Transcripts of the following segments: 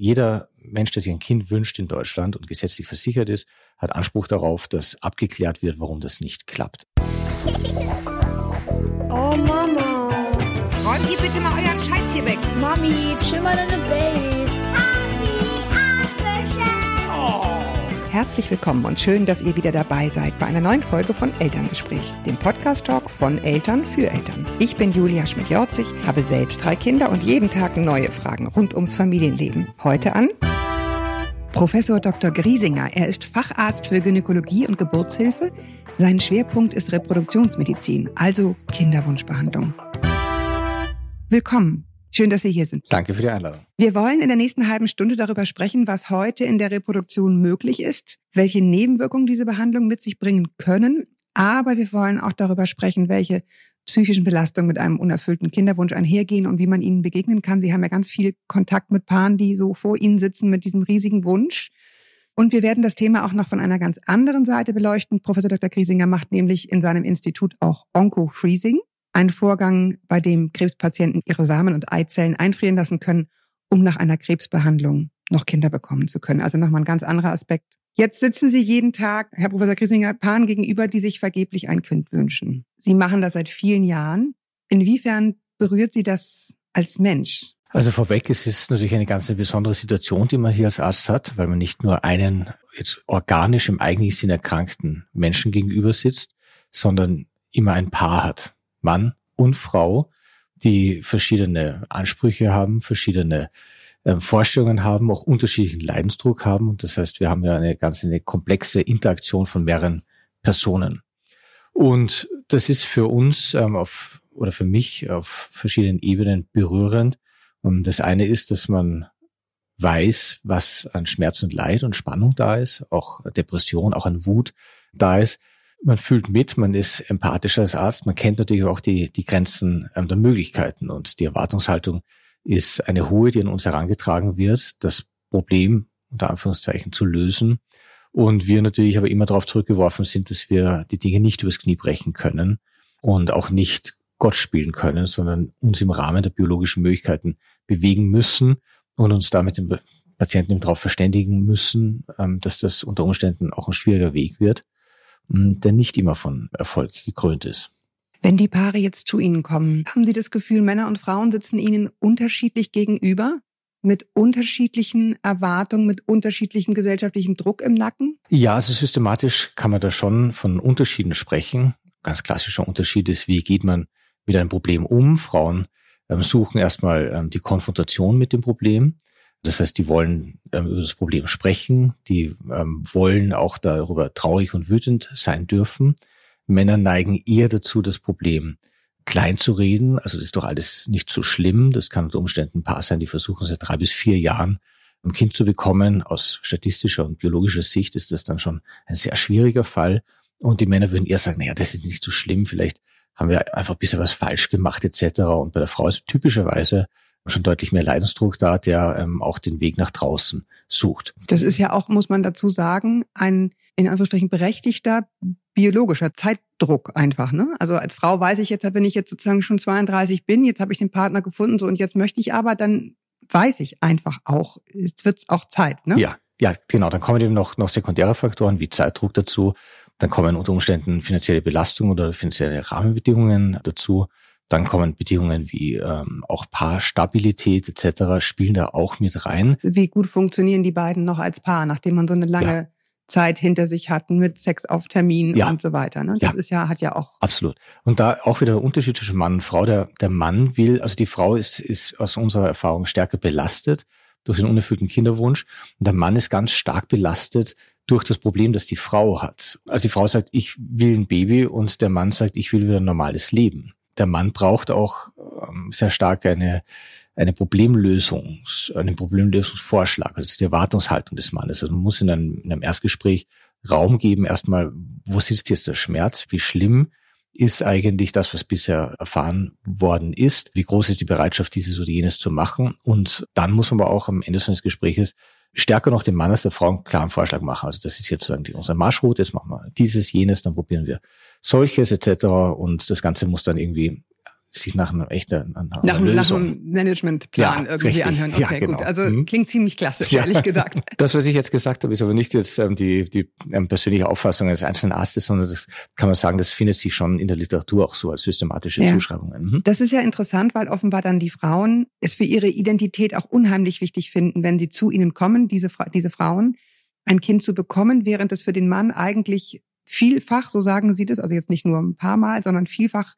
Jeder Mensch, der sich ein Kind wünscht in Deutschland und gesetzlich versichert ist, hat Anspruch darauf, dass abgeklärt wird, warum das nicht klappt. Oh Mama. Räumt ihr bitte mal euren Scheiß hier weg. Mami, chill mal deine Base. Herzlich willkommen und schön, dass ihr wieder dabei seid bei einer neuen Folge von Elterngespräch, dem Podcast-Talk von Eltern für Eltern. Ich bin Julia Schmidt-Jorzig, habe selbst drei Kinder und jeden Tag neue Fragen rund ums Familienleben. Heute an Professor Dr. Griesinger. Er ist Facharzt für Gynäkologie und Geburtshilfe. Sein Schwerpunkt ist Reproduktionsmedizin, also Kinderwunschbehandlung. Willkommen. Schön, dass Sie hier sind. Danke für die Einladung. Wir wollen in der nächsten halben Stunde darüber sprechen, was heute in der Reproduktion möglich ist, welche Nebenwirkungen diese Behandlung mit sich bringen können. Aber wir wollen auch darüber sprechen, welche psychischen Belastungen mit einem unerfüllten Kinderwunsch einhergehen und wie man ihnen begegnen kann. Sie haben ja ganz viel Kontakt mit Paaren, die so vor Ihnen sitzen mit diesem riesigen Wunsch. Und wir werden das Thema auch noch von einer ganz anderen Seite beleuchten. Professor Dr. Kriesinger macht nämlich in seinem Institut auch Onco-Freezing. Ein Vorgang, bei dem Krebspatienten ihre Samen und Eizellen einfrieren lassen können, um nach einer Krebsbehandlung noch Kinder bekommen zu können. Also nochmal ein ganz anderer Aspekt. Jetzt sitzen Sie jeden Tag, Herr Professor Kriesinger, Paaren gegenüber, die sich vergeblich ein Kind wünschen. Sie machen das seit vielen Jahren. Inwiefern berührt Sie das als Mensch? Also vorweg es ist natürlich eine ganz besondere Situation, die man hier als Arzt hat, weil man nicht nur einen jetzt organisch im eigentlichen Sinn erkrankten Menschen gegenüber sitzt, sondern immer ein Paar hat. Mann und Frau, die verschiedene Ansprüche haben, verschiedene äh, Vorstellungen haben, auch unterschiedlichen Leidensdruck haben. Und das heißt, wir haben ja eine ganz eine komplexe Interaktion von mehreren Personen. Und das ist für uns ähm, auf, oder für mich auf verschiedenen Ebenen berührend. Und das eine ist, dass man weiß, was an Schmerz und Leid und Spannung da ist, auch Depression, auch an Wut da ist man fühlt mit, man ist empathischer als Arzt, man kennt natürlich auch die, die Grenzen ähm, der Möglichkeiten und die Erwartungshaltung ist eine hohe, die an uns herangetragen wird, das Problem unter Anführungszeichen zu lösen. Und wir natürlich aber immer darauf zurückgeworfen sind, dass wir die Dinge nicht übers Knie brechen können und auch nicht Gott spielen können, sondern uns im Rahmen der biologischen Möglichkeiten bewegen müssen und uns damit den Patienten darauf verständigen müssen, ähm, dass das unter Umständen auch ein schwieriger Weg wird der nicht immer von Erfolg gekrönt ist. Wenn die Paare jetzt zu Ihnen kommen, haben Sie das Gefühl, Männer und Frauen sitzen Ihnen unterschiedlich gegenüber? Mit unterschiedlichen Erwartungen, mit unterschiedlichem gesellschaftlichem Druck im Nacken? Ja, also systematisch kann man da schon von Unterschieden sprechen. Ganz klassischer Unterschied ist, wie geht man mit einem Problem um? Frauen ähm, suchen erstmal ähm, die Konfrontation mit dem Problem. Das heißt, die wollen ähm, über das Problem sprechen, die ähm, wollen auch darüber traurig und wütend sein dürfen. Männer neigen eher dazu, das Problem klein zu reden. Also das ist doch alles nicht so schlimm. Das kann unter Umständen ein Paar sein, die versuchen seit drei bis vier Jahren ein Kind zu bekommen. Aus statistischer und biologischer Sicht ist das dann schon ein sehr schwieriger Fall. Und die Männer würden eher sagen, naja, das ist nicht so schlimm. Vielleicht haben wir einfach ein bisschen was falsch gemacht etc. Und bei der Frau ist typischerweise schon deutlich mehr Leidensdruck da, der ähm, auch den Weg nach draußen sucht. Das ist ja auch, muss man dazu sagen, ein in Anführungsstrichen berechtigter biologischer Zeitdruck einfach. Ne? Also als Frau weiß ich jetzt, wenn ich jetzt sozusagen schon 32 bin, jetzt habe ich den Partner gefunden so und jetzt möchte ich aber, dann weiß ich einfach auch, jetzt wird es auch Zeit. Ne? Ja, ja, genau. Dann kommen eben noch, noch sekundäre Faktoren wie Zeitdruck dazu. Dann kommen unter Umständen finanzielle Belastung oder finanzielle Rahmenbedingungen dazu. Dann kommen Bedingungen wie ähm, auch Paarstabilität etc. spielen da auch mit rein. Wie gut funktionieren die beiden noch als Paar, nachdem man so eine lange ja. Zeit hinter sich hatten mit Sex auf Termin ja. und so weiter. Ne? Das ja. ist ja, hat ja auch. Absolut. Und da auch wieder der Unterschied zwischen Mann und Frau. Der, der Mann will, also die Frau ist, ist aus unserer Erfahrung stärker belastet durch den unerfüllten Kinderwunsch. Und der Mann ist ganz stark belastet durch das Problem, das die Frau hat. Also die Frau sagt, ich will ein Baby und der Mann sagt, ich will wieder ein normales Leben der Mann braucht auch ähm, sehr stark eine, eine Problemlösung, einen Problemlösungsvorschlag. Das ist die Erwartungshaltung des Mannes. Also man muss in einem, in einem Erstgespräch Raum geben, erstmal, wo sitzt jetzt der Schmerz? Wie schlimm ist eigentlich das, was bisher erfahren worden ist? Wie groß ist die Bereitschaft, dieses oder jenes zu machen? Und dann muss man aber auch am Ende eines Gespräches stärker noch dem Mann als der Frau einen klaren Vorschlag machen. Also das ist jetzt sozusagen unsere Marschroute, jetzt machen wir dieses, jenes, dann probieren wir solches etc. Und das Ganze muss dann irgendwie sich nach einem echten nach, nach, nach einem Managementplan Ja, irgendwie richtig. anhören. Okay, Ja, genau. gut. Also Mhm. klingt ziemlich klassisch, Ja. ehrlich gesagt. Das, was ich jetzt gesagt habe, ist aber nicht jetzt ähm, die, die ähm, persönliche Auffassung eines einzelnen Arztes, sondern das kann man sagen, das findet sich schon in der Literatur auch so als systematische. Zuschreibungen. Mhm. Das ist ja interessant, weil offenbar dann die Frauen es für ihre Identität auch unheimlich wichtig finden, wenn sie zu ihnen kommen, diese, diese Frauen, ein Kind zu bekommen, während es für den Mann eigentlich vielfach, so sagen sie das, also jetzt nicht nur ein paar Mal, sondern vielfach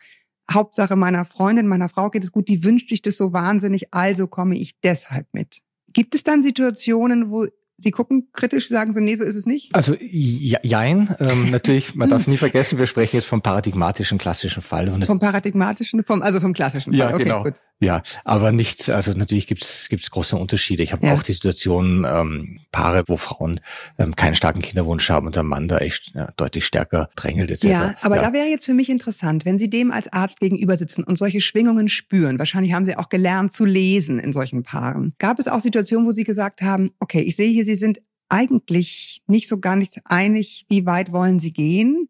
Hauptsache meiner Freundin, meiner Frau geht es gut, die wünscht sich das so wahnsinnig, also komme ich deshalb mit. Gibt es dann Situationen, wo Sie gucken kritisch, sagen so, nee, so ist es nicht? Also ja, jein, ähm, natürlich, man darf nie vergessen, wir sprechen jetzt vom paradigmatischen klassischen Fall. Und Vom paradigmatischen, vom, also vom klassischen. Ja, Fall. okay, genau. Gut. Ja, aber nichts, also natürlich gibt es gibt's große Unterschiede. Ich habe Ja. auch die Situation, ähm, Paare, wo Frauen ähm, keinen starken Kinderwunsch haben und der Mann da echt ja, deutlich stärker drängelt etc. Ja, aber da wäre jetzt für mich interessant, wenn Sie dem als Arzt gegenüber sitzen und solche Schwingungen spüren, wahrscheinlich haben Sie auch gelernt zu lesen in solchen Paaren. Gab es auch Situationen, wo Sie gesagt haben, okay, ich sehe hier, Sie sind eigentlich nicht so gar nicht einig, wie weit wollen Sie gehen?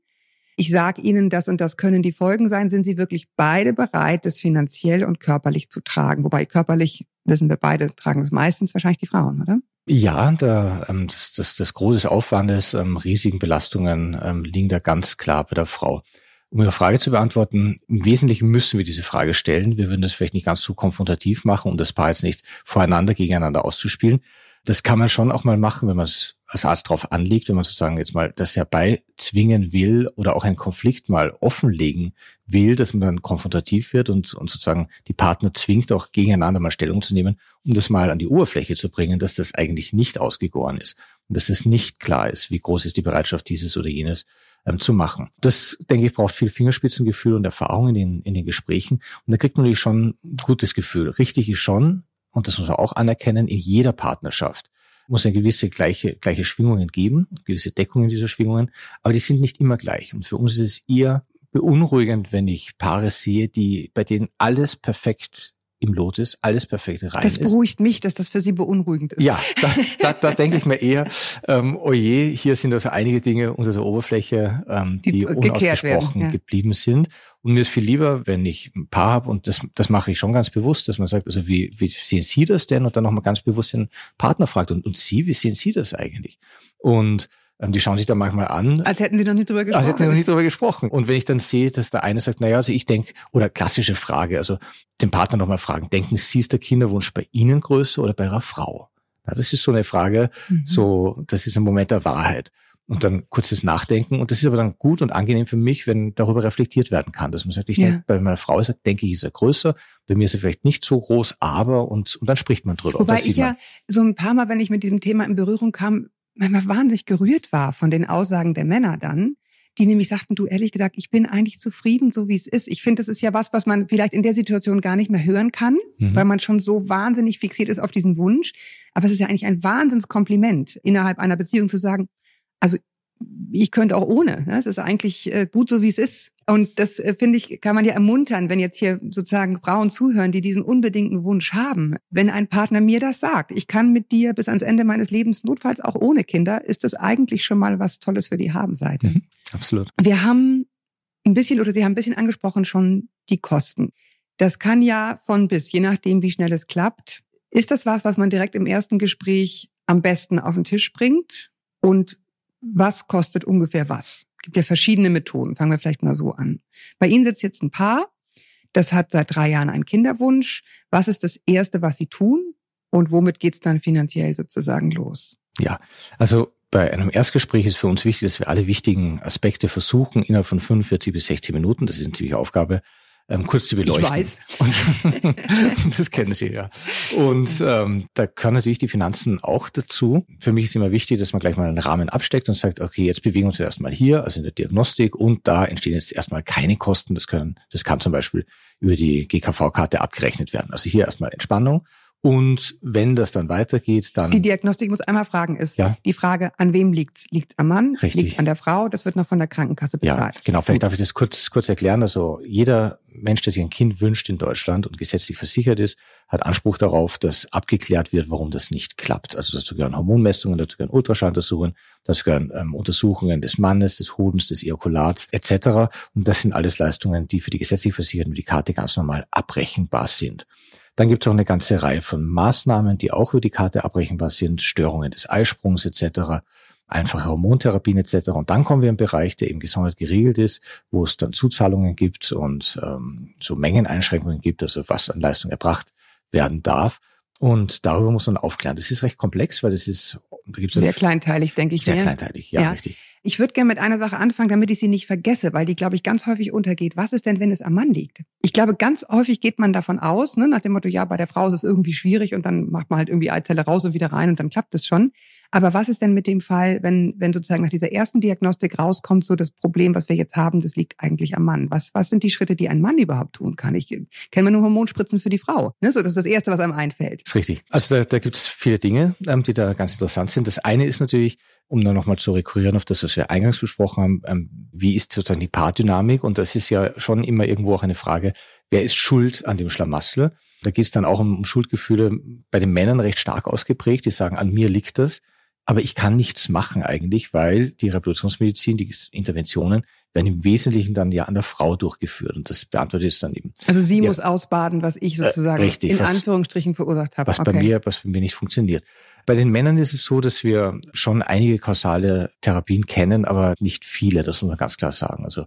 Ich sage Ihnen, das und das können die Folgen sein. Sind Sie wirklich beide bereit, das finanziell und körperlich zu tragen? Wobei körperlich, wissen wir beide, tragen es meistens wahrscheinlich die Frauen, oder? Ja, da, ähm, das, das, das Große des Aufwandes, ähm, riesigen Belastungen ähm, liegen da ganz klar bei der Frau. Um Ihre Frage zu beantworten, im Wesentlichen müssen wir diese Frage stellen. Wir würden das vielleicht nicht ganz so konfrontativ machen, um das Paar jetzt nicht voreinander gegeneinander auszuspielen. Das kann man schon auch mal machen, wenn man es als Arzt drauf anlegt, wenn man sozusagen jetzt mal das herbeizwingen will oder auch einen Konflikt mal offenlegen will, dass man dann konfrontativ wird und, und sozusagen die Partner zwingt, auch gegeneinander mal Stellung zu nehmen, um das mal an die Oberfläche zu bringen, dass das eigentlich nicht ausgegoren ist und dass es nicht klar ist, wie groß ist die Bereitschaft, dieses oder jenes ähm, zu machen. Das, denke ich, braucht viel Fingerspitzengefühl und Erfahrung in den, in den Gesprächen. Und da kriegt man natürlich schon ein gutes Gefühl. Richtig ist schon, und das muss man auch anerkennen, in jeder Partnerschaft muss eine gewisse gleiche, gleiche Schwingungen geben, gewisse Deckungen dieser Schwingungen, aber die sind nicht immer gleich. Und für uns ist es eher beunruhigend, wenn ich Paare sehe, die, bei denen alles perfekt im Lot ist, alles perfekt rein Das ist. beruhigt mich, dass das für Sie beunruhigend ist. Ja, da, da, da denke ich mir eher, ähm, oje, hier sind also einige Dinge unter der Oberfläche, ähm, Die die, gekehrt werden, unausgesprochen ja. geblieben sind. Und mir ist viel lieber, wenn ich ein Paar habe, und das, das mache ich schon ganz bewusst, dass man sagt, also wie, wie sehen Sie das denn? Und dann nochmal ganz bewusst den Partner fragt, und, und Sie, wie sehen Sie das eigentlich? Und die schauen sich da manchmal an, Als hätten Sie noch nicht drüber gesprochen. also jetzt noch nicht darüber gesprochen. Und wenn ich dann sehe, dass der eine sagt, naja, also ich denke, oder klassische Frage, also den Partner nochmal fragen, denken Sie, ist der Kinderwunsch bei Ihnen größer oder bei Ihrer Frau? Ja, das ist so eine Frage, Mhm. so, das ist ein Moment der Wahrheit. Und dann kurzes Nachdenken. Und das ist aber dann gut und angenehm für mich, wenn darüber reflektiert werden kann. Dass man sagt, ich Ja. denke, bei meiner Frau ist er, denke ich, ist er größer. Bei mir ist er vielleicht nicht so groß, aber, und, und dann spricht man drüber. und Wobei ich ja so ein paar Mal, wenn ich mit diesem Thema in Berührung kam, manchmal wahnsinnig gerührt war von den Aussagen der Männer dann, die nämlich sagten, du ehrlich gesagt, ich bin eigentlich zufrieden, so wie es ist. Ich finde, das ist ja was, was man vielleicht in der Situation gar nicht mehr hören kann, Mhm. weil man schon so wahnsinnig fixiert ist auf diesen Wunsch. Aber es ist ja eigentlich ein Wahnsinnskompliment, innerhalb einer Beziehung zu sagen, also ich könnte auch ohne. Ne? Es ist eigentlich äh, gut so, wie es ist. Und das, äh, finde ich, kann man ja ermuntern, wenn jetzt hier sozusagen Frauen zuhören, die diesen unbedingten Wunsch haben. Wenn ein Partner mir das sagt, ich kann mit dir bis ans Ende meines Lebens, notfalls auch ohne Kinder, ist das eigentlich schon mal was Tolles für die Habenseite. Mhm. Absolut. Wir haben ein bisschen, oder Sie haben ein bisschen angesprochen schon die Kosten. Das kann ja von bis, je nachdem, wie schnell es klappt. Ist das was, was man direkt im ersten Gespräch am besten auf den Tisch bringt? Und was kostet ungefähr was? Es gibt ja verschiedene Methoden. Fangen wir vielleicht mal so an. Bei Ihnen sitzt jetzt ein Paar, das hat seit drei Jahren einen Kinderwunsch. Was ist das Erste, was Sie tun? Und womit geht's dann finanziell sozusagen los? Ja, also bei einem Erstgespräch ist für uns wichtig, dass wir alle wichtigen Aspekte versuchen, innerhalb von 45 bis 60 Minuten, das ist eine ziemliche Aufgabe, ähm, kurz zu beleuchten. weiß. Und, das kennen Sie ja. Und ähm, da können natürlich die Finanzen auch dazu. Für mich ist immer wichtig, dass man gleich mal einen Rahmen absteckt und sagt, okay, jetzt bewegen wir uns erstmal hier, also in der Diagnostik, und da entstehen jetzt erstmal keine Kosten. Das können, das kann zum Beispiel über die GKV-Karte abgerechnet werden. Also hier erstmal Entspannung. Und wenn das dann weitergeht, dann Die Diagnostik muss einmal fragen, ist Ja. die Frage, an wem liegt's? Liegt's am Mann? Richtig. Liegt's an der Frau? Das wird noch von der Krankenkasse Ja, bezahlt. genau. Vielleicht darf ich das kurz, kurz erklären. Also jeder Mensch, der sich ein Kind wünscht in Deutschland und gesetzlich versichert ist, hat Anspruch darauf, dass abgeklärt wird, warum das nicht klappt. Also dazu gehören Hormonmessungen, dazu gehören Ultraschalluntersuchungen, dazu gehören ähm, Untersuchungen des Mannes, des Hodens, des Ejakulats etc. Und das sind alles Leistungen, die für die gesetzlich Versicherten über die Karte ganz normal abrechenbar sind. Dann gibt es auch eine ganze Reihe von Maßnahmen, die auch über die Karte abrechenbar sind, Störungen des Eisprungs etc einfache Hormontherapien etc. Und dann kommen wir im Bereich, der eben gesondert geregelt ist, wo es dann Zuzahlungen gibt und ähm, so Mengeneinschränkungen gibt, also was an Leistung erbracht werden darf. Und darüber muss man aufklären. Das ist recht komplex, weil das ist, da gibt es Sehr kleinteilig, denke ich sehr mir. kleinteilig, ja, Ja. richtig. Ich würde gerne mit einer Sache anfangen, damit ich sie nicht vergesse, weil die, glaube ich, ganz häufig untergeht. Was ist denn, wenn es am Mann liegt? Ich glaube, ganz häufig geht man davon aus, ne, nach dem Motto, ja, bei der Frau ist es irgendwie schwierig und dann macht man halt irgendwie Eizelle raus und wieder rein und dann klappt es schon. Aber was ist denn mit dem Fall, wenn, wenn sozusagen nach dieser ersten Diagnostik rauskommt, so das Problem, was wir jetzt haben, das liegt eigentlich am Mann? Was, was sind die Schritte, die ein Mann überhaupt tun kann? Ich kenne nur Hormonspritzen für die Frau. Ne? So, das ist das Erste, was einem einfällt. Das ist richtig. Also da, da gibt es viele Dinge, ähm, die da ganz interessant sind. Das eine ist natürlich, um dann nochmal zu rekurrieren auf das, was wir eingangs besprochen haben, ähm, wie ist sozusagen die Paardynamik? Und das ist ja schon immer irgendwo auch eine Frage, wer ist schuld an dem Schlamassel? Da geht es dann auch um, um Schuldgefühle bei den Männern recht stark ausgeprägt. Die sagen, an mir liegt das. Aber ich kann nichts machen eigentlich, weil die Reproduktionsmedizin, die Interventionen werden im Wesentlichen dann ja an der Frau durchgeführt. Und das beantwortet jetzt dann eben, Also sie Ja. muss ausbaden, was ich sozusagen Äh, richtig, in was- Anführungsstrichen verursacht habe. was bei mir, was bei mir nicht funktioniert. Bei den Männern ist es so, dass wir schon einige kausale Therapien kennen, aber nicht viele, das muss man ganz klar sagen. Also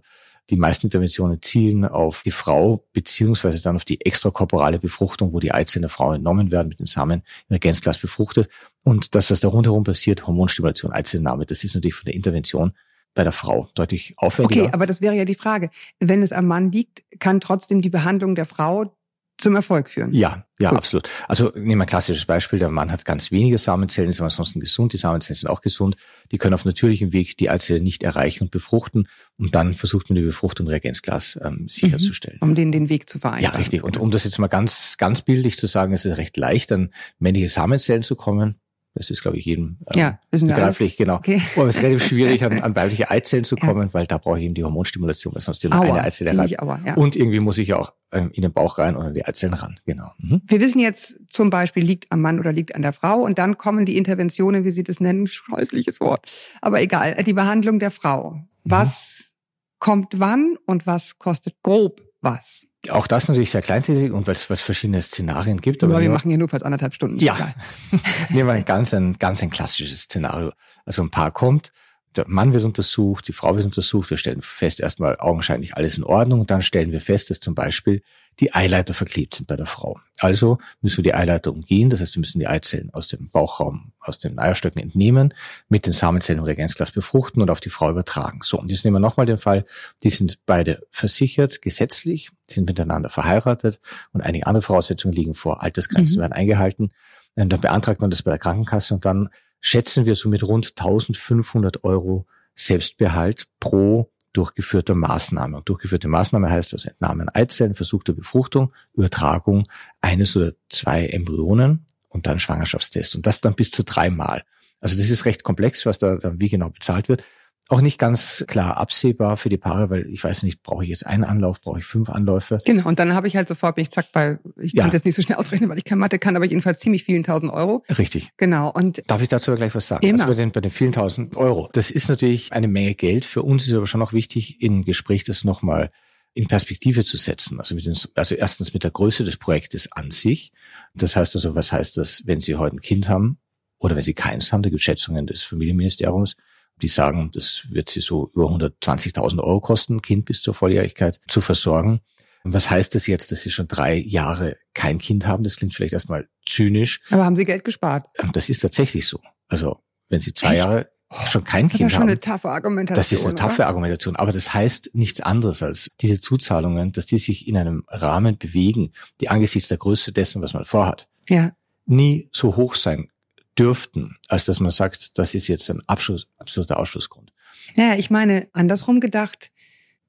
die meisten Interventionen zielen auf die Frau beziehungsweise dann auf die extrakorporale Befruchtung, wo die Eizellen der Frau entnommen werden, mit den Samen im Reagenzglas befruchtet. Und das, was da rundherum passiert, Hormonstimulation, Eizellennahme, das ist natürlich von der Intervention bei der Frau deutlich aufwendiger. Okay, aber das wäre ja die Frage. Wenn es am Mann liegt, kann trotzdem die Behandlung der Frau zum Erfolg führen. Ja, ja, Gut. absolut. Also nehmen wir ein klassisches Beispiel. Der Mann hat ganz wenige Samenzellen, ist aber ansonsten gesund. Die Samenzellen sind auch gesund. Die können auf natürlichem Weg die Eizelle nicht erreichen und befruchten. Und dann versucht man die Befruchtung Reagenzglas ähm, sicherzustellen. Um den, den Weg zu Ja, vereinfachen. richtig. Und um das jetzt mal ganz, ganz bildlich zu sagen, ist es recht leicht, an männliche Samenzellen zu kommen. Das ist, glaube ich, jedem ähm, Ja, begreiflich, genau. Okay. Aber es ist relativ schwierig, an, an weibliche Eizellen zu kommen, weil da brauche ich eben die Hormonstimulation, weil sonst die Aua, eine Eizelle aua, ja. Und irgendwie muss ich ja auch ähm, in den Bauch rein und an die Eizellen ran. Genau. Mhm. Wir wissen jetzt zum Beispiel, liegt am Mann oder liegt an der Frau. Und dann kommen die Interventionen, wie Sie das nennen, scheußliches Wort. Aber egal, die Behandlung der Frau. Mhm. Was kommt wann und was kostet grob was? Auch das natürlich sehr kleintätig und weil es verschiedene Szenarien gibt. Aber wir nehmen machen hier nur fast anderthalb Stunden. Ja. Nehmen wir ein ganz ein, ganz ein klassisches Szenario. Also ein Paar kommt, der Mann wird untersucht, die Frau wird untersucht, wir stellen fest, erstmal augenscheinlich alles in Ordnung und dann stellen wir fest, dass zum Beispiel die Eileiter verklebt sind bei der Frau. Also müssen wir die Eileiter umgehen, das heißt, wir müssen die Eizellen aus dem Bauchraum, aus den Eierstöcken entnehmen, mit den Samenzellen im Reagenzglas befruchten und auf die Frau übertragen. So, und jetzt nehmen wir nochmal den Fall, die sind beide versichert, gesetzlich, sind miteinander verheiratet und einige andere Voraussetzungen liegen vor, Altersgrenzen Mhm. werden eingehalten. Und dann beantragt man das bei der Krankenkasse und dann schätzen wir so mit rund 1500 Euro Selbstbehalt pro durchgeführter Maßnahme. Und durchgeführte Maßnahme heißt also Entnahmen Eizellen, versuchte Befruchtung, Übertragung eines oder zwei Embryonen und dann Schwangerschaftstest. Und das dann bis zu dreimal. Also das ist recht komplex, was da dann wie genau bezahlt wird. Auch nicht ganz klar absehbar für die Paare, weil ich weiß nicht, brauche ich jetzt einen Anlauf, brauche ich fünf Anläufe? Genau, und dann habe ich halt sofort, bin ich zack bei, ich Ja. kann jetzt nicht so schnell ausrechnen, weil ich keine Mathe kann, aber jedenfalls ziemlich vielen tausend Euro. Richtig. Genau, und Darf ich dazu gleich was sagen? Immer. Also bei den, bei den vielen tausend Euro. Das ist natürlich eine Menge Geld. Für uns ist aber schon auch wichtig, im Gespräch das nochmal in Perspektive zu setzen. Also, mit den, also erstens mit der Größe des Projektes an sich. Das heißt also, was heißt das, wenn Sie heute ein Kind haben oder wenn Sie keins haben? Da gibt es Schätzungen des Familienministeriums, die sagen, das wird Sie so über 120.000 Euro kosten, ein Kind bis zur Volljährigkeit zu versorgen. Und was heißt das jetzt, dass Sie schon drei Jahre kein Kind haben? Das klingt vielleicht erstmal zynisch. aber haben Sie Geld gespart? Ähm, Das ist tatsächlich so. Also wenn Sie zwei Echt? Jahre schon kein Das ist Kind schon eine haben, taffe Argumentation. das ist eine taffe Argumentation. Aber das heißt nichts anderes als diese Zuzahlungen, dass die sich in einem Rahmen bewegen, die angesichts der Größe dessen, was man vorhat, Ja, nie so hoch sein dürften, als dass man sagt, das ist jetzt ein Abschluss, absoluter Ausschlussgrund. Naja, ich meine, andersrum gedacht,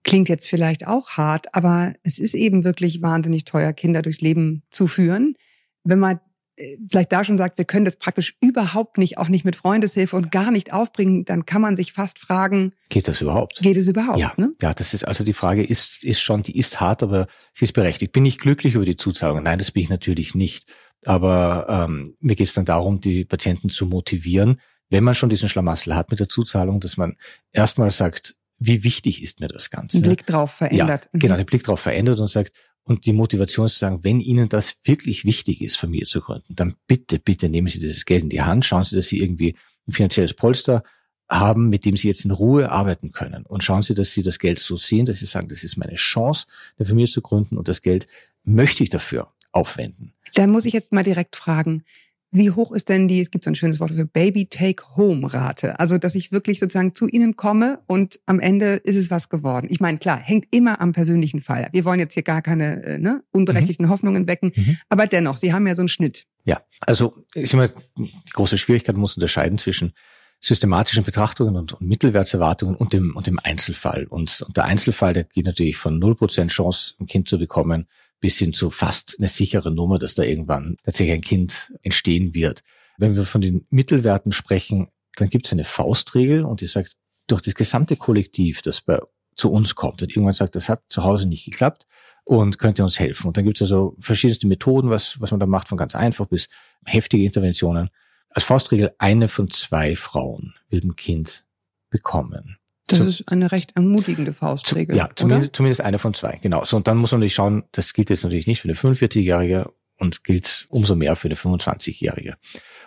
klingt jetzt vielleicht auch hart, aber es ist eben wirklich wahnsinnig teuer, Kinder durchs Leben zu führen. Wenn man äh, vielleicht da schon sagt, wir können das praktisch überhaupt nicht, auch nicht mit Freundeshilfe und gar nicht aufbringen, dann kann man sich fast fragen, Geht das überhaupt? geht es überhaupt? Ja, Ne? ja, das ist also die Frage ist ist schon, die ist hart, aber sie ist berechtigt. Bin ich glücklich über die Zuzahlung? Nein, das bin ich natürlich nicht. Aber ähm, mir geht es dann darum, die Patienten zu motivieren, wenn man schon diesen Schlamassel hat mit der Zuzahlung, dass man erstmal sagt, wie wichtig ist mir das Ganze? Ein Blick drauf verändert. Ja, genau, den Blick darauf verändert und sagt, und die Motivation ist zu sagen, wenn Ihnen das wirklich wichtig ist, Familie zu gründen, dann bitte, bitte nehmen Sie dieses Geld in die Hand, schauen Sie, dass Sie irgendwie ein finanzielles Polster haben, mit dem Sie jetzt in Ruhe arbeiten können. Und schauen Sie, dass Sie das Geld so sehen, dass Sie sagen, das ist meine Chance, eine Familie zu gründen und das Geld möchte ich dafür aufwenden. Da muss ich jetzt mal direkt fragen, wie hoch ist denn die, es gibt so ein schönes Wort für Baby-Take-Home-Rate? Also, dass ich wirklich sozusagen zu Ihnen komme und am Ende ist es was geworden. Ich meine, klar, hängt immer am persönlichen Fall. Wir wollen jetzt hier gar keine äh, ne, unberechtigten Hoffnungen wecken, Mhm. aber dennoch, Sie haben ja so einen Schnitt. Ja, also ist immer die große Schwierigkeit, man muss unterscheiden zwischen systematischen Betrachtungen und, und Mittelwertserwartungen und dem, und dem Einzelfall. Und, und der Einzelfall, der geht natürlich von 0% Chance, ein Kind zu bekommen, bis hin zu fast eine sichere Nummer, dass da irgendwann tatsächlich ein Kind entstehen wird. Wenn wir von den Mittelwerten sprechen, dann gibt es eine Faustregel und die sagt, durch das gesamte Kollektiv, das bei, zu uns kommt und irgendwann sagt, das hat zu Hause nicht geklappt und könnte uns helfen. Und dann gibt es also verschiedenste Methoden, was, was man da macht, von ganz einfach bis heftige Interventionen. Als Faustregel, eine von zwei Frauen wird ein Kind bekommen. Das Zum- ist eine recht ermutigende Zu, Faustregel. ja, oder? zumindest, zumindest eine von zwei, genau. So, und dann muss man natürlich schauen, das gilt jetzt natürlich nicht für eine 45-Jährige und gilt umso mehr für eine 25-Jährige.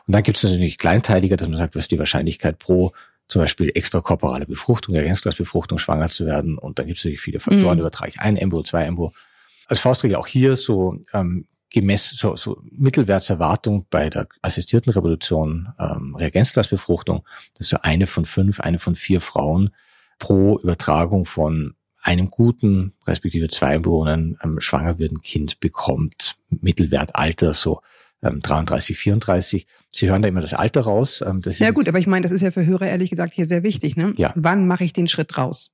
Und dann gibt es natürlich kleinteiliger, dass man sagt, was ist die Wahrscheinlichkeit pro zum Beispiel extrakorporale Befruchtung, Ergänzungsbefruchtung, schwanger zu werden. Und dann gibt es natürlich viele Faktoren, Mhm. übertrage ich ein Embryo, zwei Embryo. Als Faustregel auch hier so ähm, gemessen, so, so Mittelwertserwartung bei der assistierten Reproduktion, ähm, Reagenzglasbefruchtung, das ist so eine von fünf, eine von vier Frauen pro Übertragung von einem guten, respektive zwei Embryonen ähm, schwanger wird ein Kind bekommt. Mittelwertalter so ähm, 33, 34. Sie hören da immer das Alter raus. Ähm, das ist Ja gut, aber ich meine, das ist ja für Hörer ehrlich gesagt hier sehr wichtig. Ne? Ja. Wann mache ich den Schritt raus?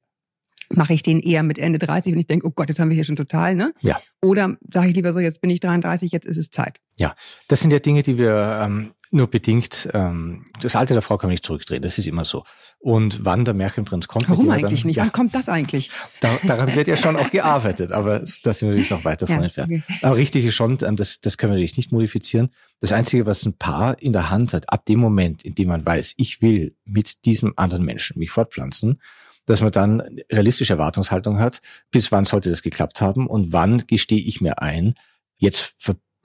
Mache ich den eher mit Ende 30 und ich denke, oh Gott, jetzt haben wir hier schon total, ne? Ja. Oder sage ich lieber so, jetzt bin ich 33, jetzt ist es Zeit. Das sind ja Dinge, die wir ähm, nur bedingt, ähm, das Alter der Frau kann man nicht zurückdrehen, das ist immer so. Und wann der Märchenprinz kommt. Warum eigentlich dann, nicht? Ja, Wann kommt das eigentlich? da, daran wird ja schon auch gearbeitet, aber da sind wir natürlich noch weit davon Ja, entfernt. okay. Aber richtig ist schon, ähm, das, das können wir natürlich nicht modifizieren. Das Einzige, was ein Paar in der Hand hat, ab dem Moment, in dem man weiß, ich will mit diesem anderen Menschen mich fortpflanzen, dass man dann realistische Erwartungshaltung hat, bis wann sollte das geklappt haben und wann gestehe ich mir ein, jetzt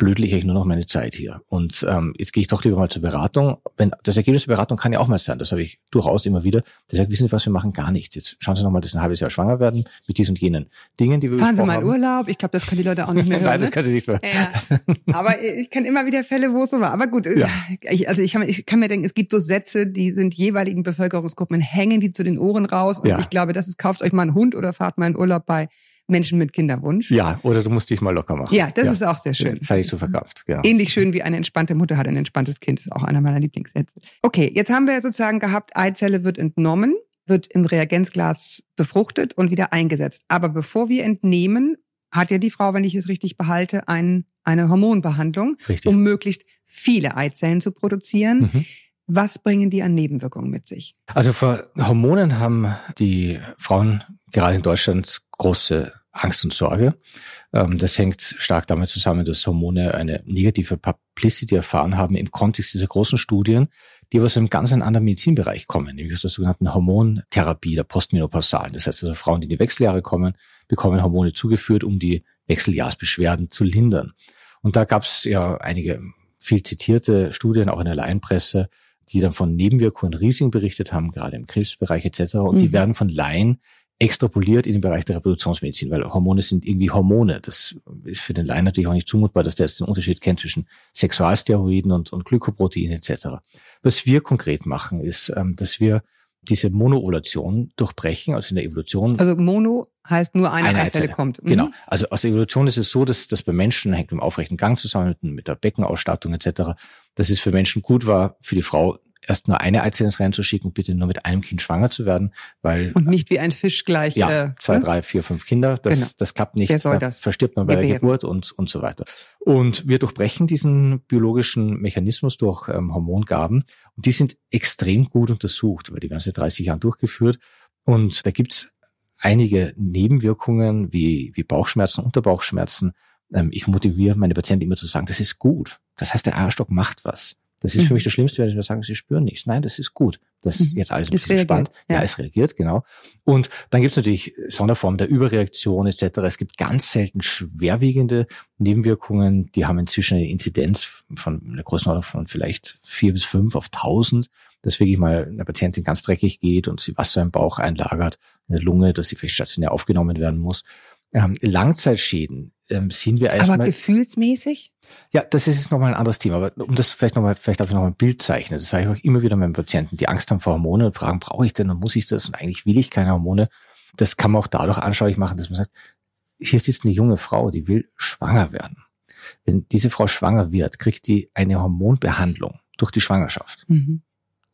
verblödel ich nur noch meine Zeit hier. Und ähm, jetzt gehe ich doch lieber mal zur Beratung. Wenn das Ergebnis der Beratung kann ja auch mal sein, das habe ich durchaus immer wieder. Der sagt, wissen Sie was, wir machen gar nichts. Jetzt schauen Sie noch mal, dass Sie ein halbes Jahr schwanger werden mit diesen und jenen Dingen, die wir Fahren Sie mal in. Urlaub. Ich glaube, das können die Leute auch nicht mehr hören. Nein, das ne? kann Sie nicht mehr. Ja, aber ich kenne immer wieder Fälle, wo es so war. Aber gut, Ja. ich, also ich kann, ich kann mir denken, es gibt so Sätze, die sind jeweiligen Bevölkerungsgruppen, hängen die zu den Ohren raus. Und Ja. ich glaube, das ist, kauft euch mal einen Hund oder fahrt mal in Urlaub bei Menschen mit Kinderwunsch. Ja, oder du musst dich mal locker machen. Ja, das ist auch sehr schön. Sei nicht so verkrampft, genau. Ähnlich schön wie eine entspannte Mutter hat ein entspanntes Kind, ist auch einer meiner Lieblingssätze. Okay, jetzt haben wir sozusagen gehabt, Eizelle wird entnommen, wird im Reagenzglas befruchtet und wieder eingesetzt. Aber bevor wir entnehmen, hat ja die Frau, wenn ich es richtig behalte, ein, eine Hormonbehandlung, Richtig. um möglichst viele Eizellen zu produzieren. Mhm. Was bringen die an Nebenwirkungen mit sich? Also vor Hormonen haben die Frauen gerade in Deutschland große Angst und Sorge. Ähm, Das hängt stark damit zusammen, dass Hormone eine negative Publicity erfahren haben im Kontext dieser großen Studien, die aber aus einem ganz anderen Medizinbereich kommen, nämlich aus der sogenannten Hormontherapie der Postmenopausalen. Das heißt also Frauen, die in die Wechseljahre kommen, bekommen Hormone zugeführt, um die Wechseljahrsbeschwerden zu lindern. Und da gab es ja einige viel zitierte Studien, auch in der Laienpresse, die dann von Nebenwirkungen Risiken berichtet haben, gerade im Krebsbereich etc. Und die Mhm. werden von Laien extrapoliert in den Bereich der Reproduktionsmedizin, weil Hormone sind irgendwie Hormone. Das ist für den Laien natürlich auch nicht zumutbar, dass der jetzt den Unterschied kennt zwischen Sexualsteroiden und, und Glykoprotein etc. Was wir konkret machen, ist, ähm, dass wir diese Monoovulation durchbrechen, also in der Evolution Also Mono heißt nur eine, Eine Eizelle, Eizelle. kommt. Mhm. Genau. Also aus der Evolution ist es so, dass das bei Menschen hängt mit dem aufrechten Gang zusammen, mit, mit der Beckenausstattung etc., dass es für Menschen gut war, für die Frau erst nur eine Eizelle ins Rennen zu schicken, bitte nur mit einem Kind schwanger zu werden, weil Und nicht wie ein Fisch gleich. ja, äh, zwei, ne? drei, vier, fünf Kinder, das, Genau. das klappt nicht, da das verstirbt man bei der gebären? Geburt und, und so weiter. Und wir durchbrechen diesen biologischen Mechanismus durch ähm, Hormongaben und die sind extrem gut untersucht, weil die werden seit 30 Jahren durchgeführt und da gibt's einige Nebenwirkungen wie, wie Bauchschmerzen, Unterbauchschmerzen. Ähm, ich motiviere meine Patienten immer zu sagen, das ist gut. Das heißt, der Eierstock macht was. Das ist für Mhm. mich das Schlimmste, wenn sie mir sagen, sie spüren nichts. Nein, das ist gut. Das ist Mhm. jetzt alles ein bisschen reagiert, spannend. Ja. ja. es reagiert, genau. Und dann gibt es natürlich Sonderformen der Überreaktion etc. Es gibt ganz selten schwerwiegende Nebenwirkungen. Die haben inzwischen eine Inzidenz von einer Größenordnung von vielleicht vier bis fünf auf tausend. Dass wirklich mal eine Patientin ganz dreckig geht und sie Wasser im Bauch einlagert, eine Lunge, dass sie vielleicht stationär aufgenommen werden muss. Ähm, Langzeitschäden ähm, sehen wir Aber erstmal. gefühlsmäßig? Ja, das ist jetzt nochmal ein anderes Thema. Aber um das vielleicht nochmal, vielleicht darf ich noch ein Bild zeichnen. Das sage ich auch immer wieder meinen Patienten, die Angst haben vor Hormone und fragen, brauche ich denn und muss ich das? Und eigentlich will ich keine Hormone. Das kann man auch dadurch anschaulich machen, dass man sagt, hier sitzt eine junge Frau, die will schwanger werden. Wenn diese Frau schwanger wird, kriegt die eine Hormonbehandlung durch die Schwangerschaft. Mhm.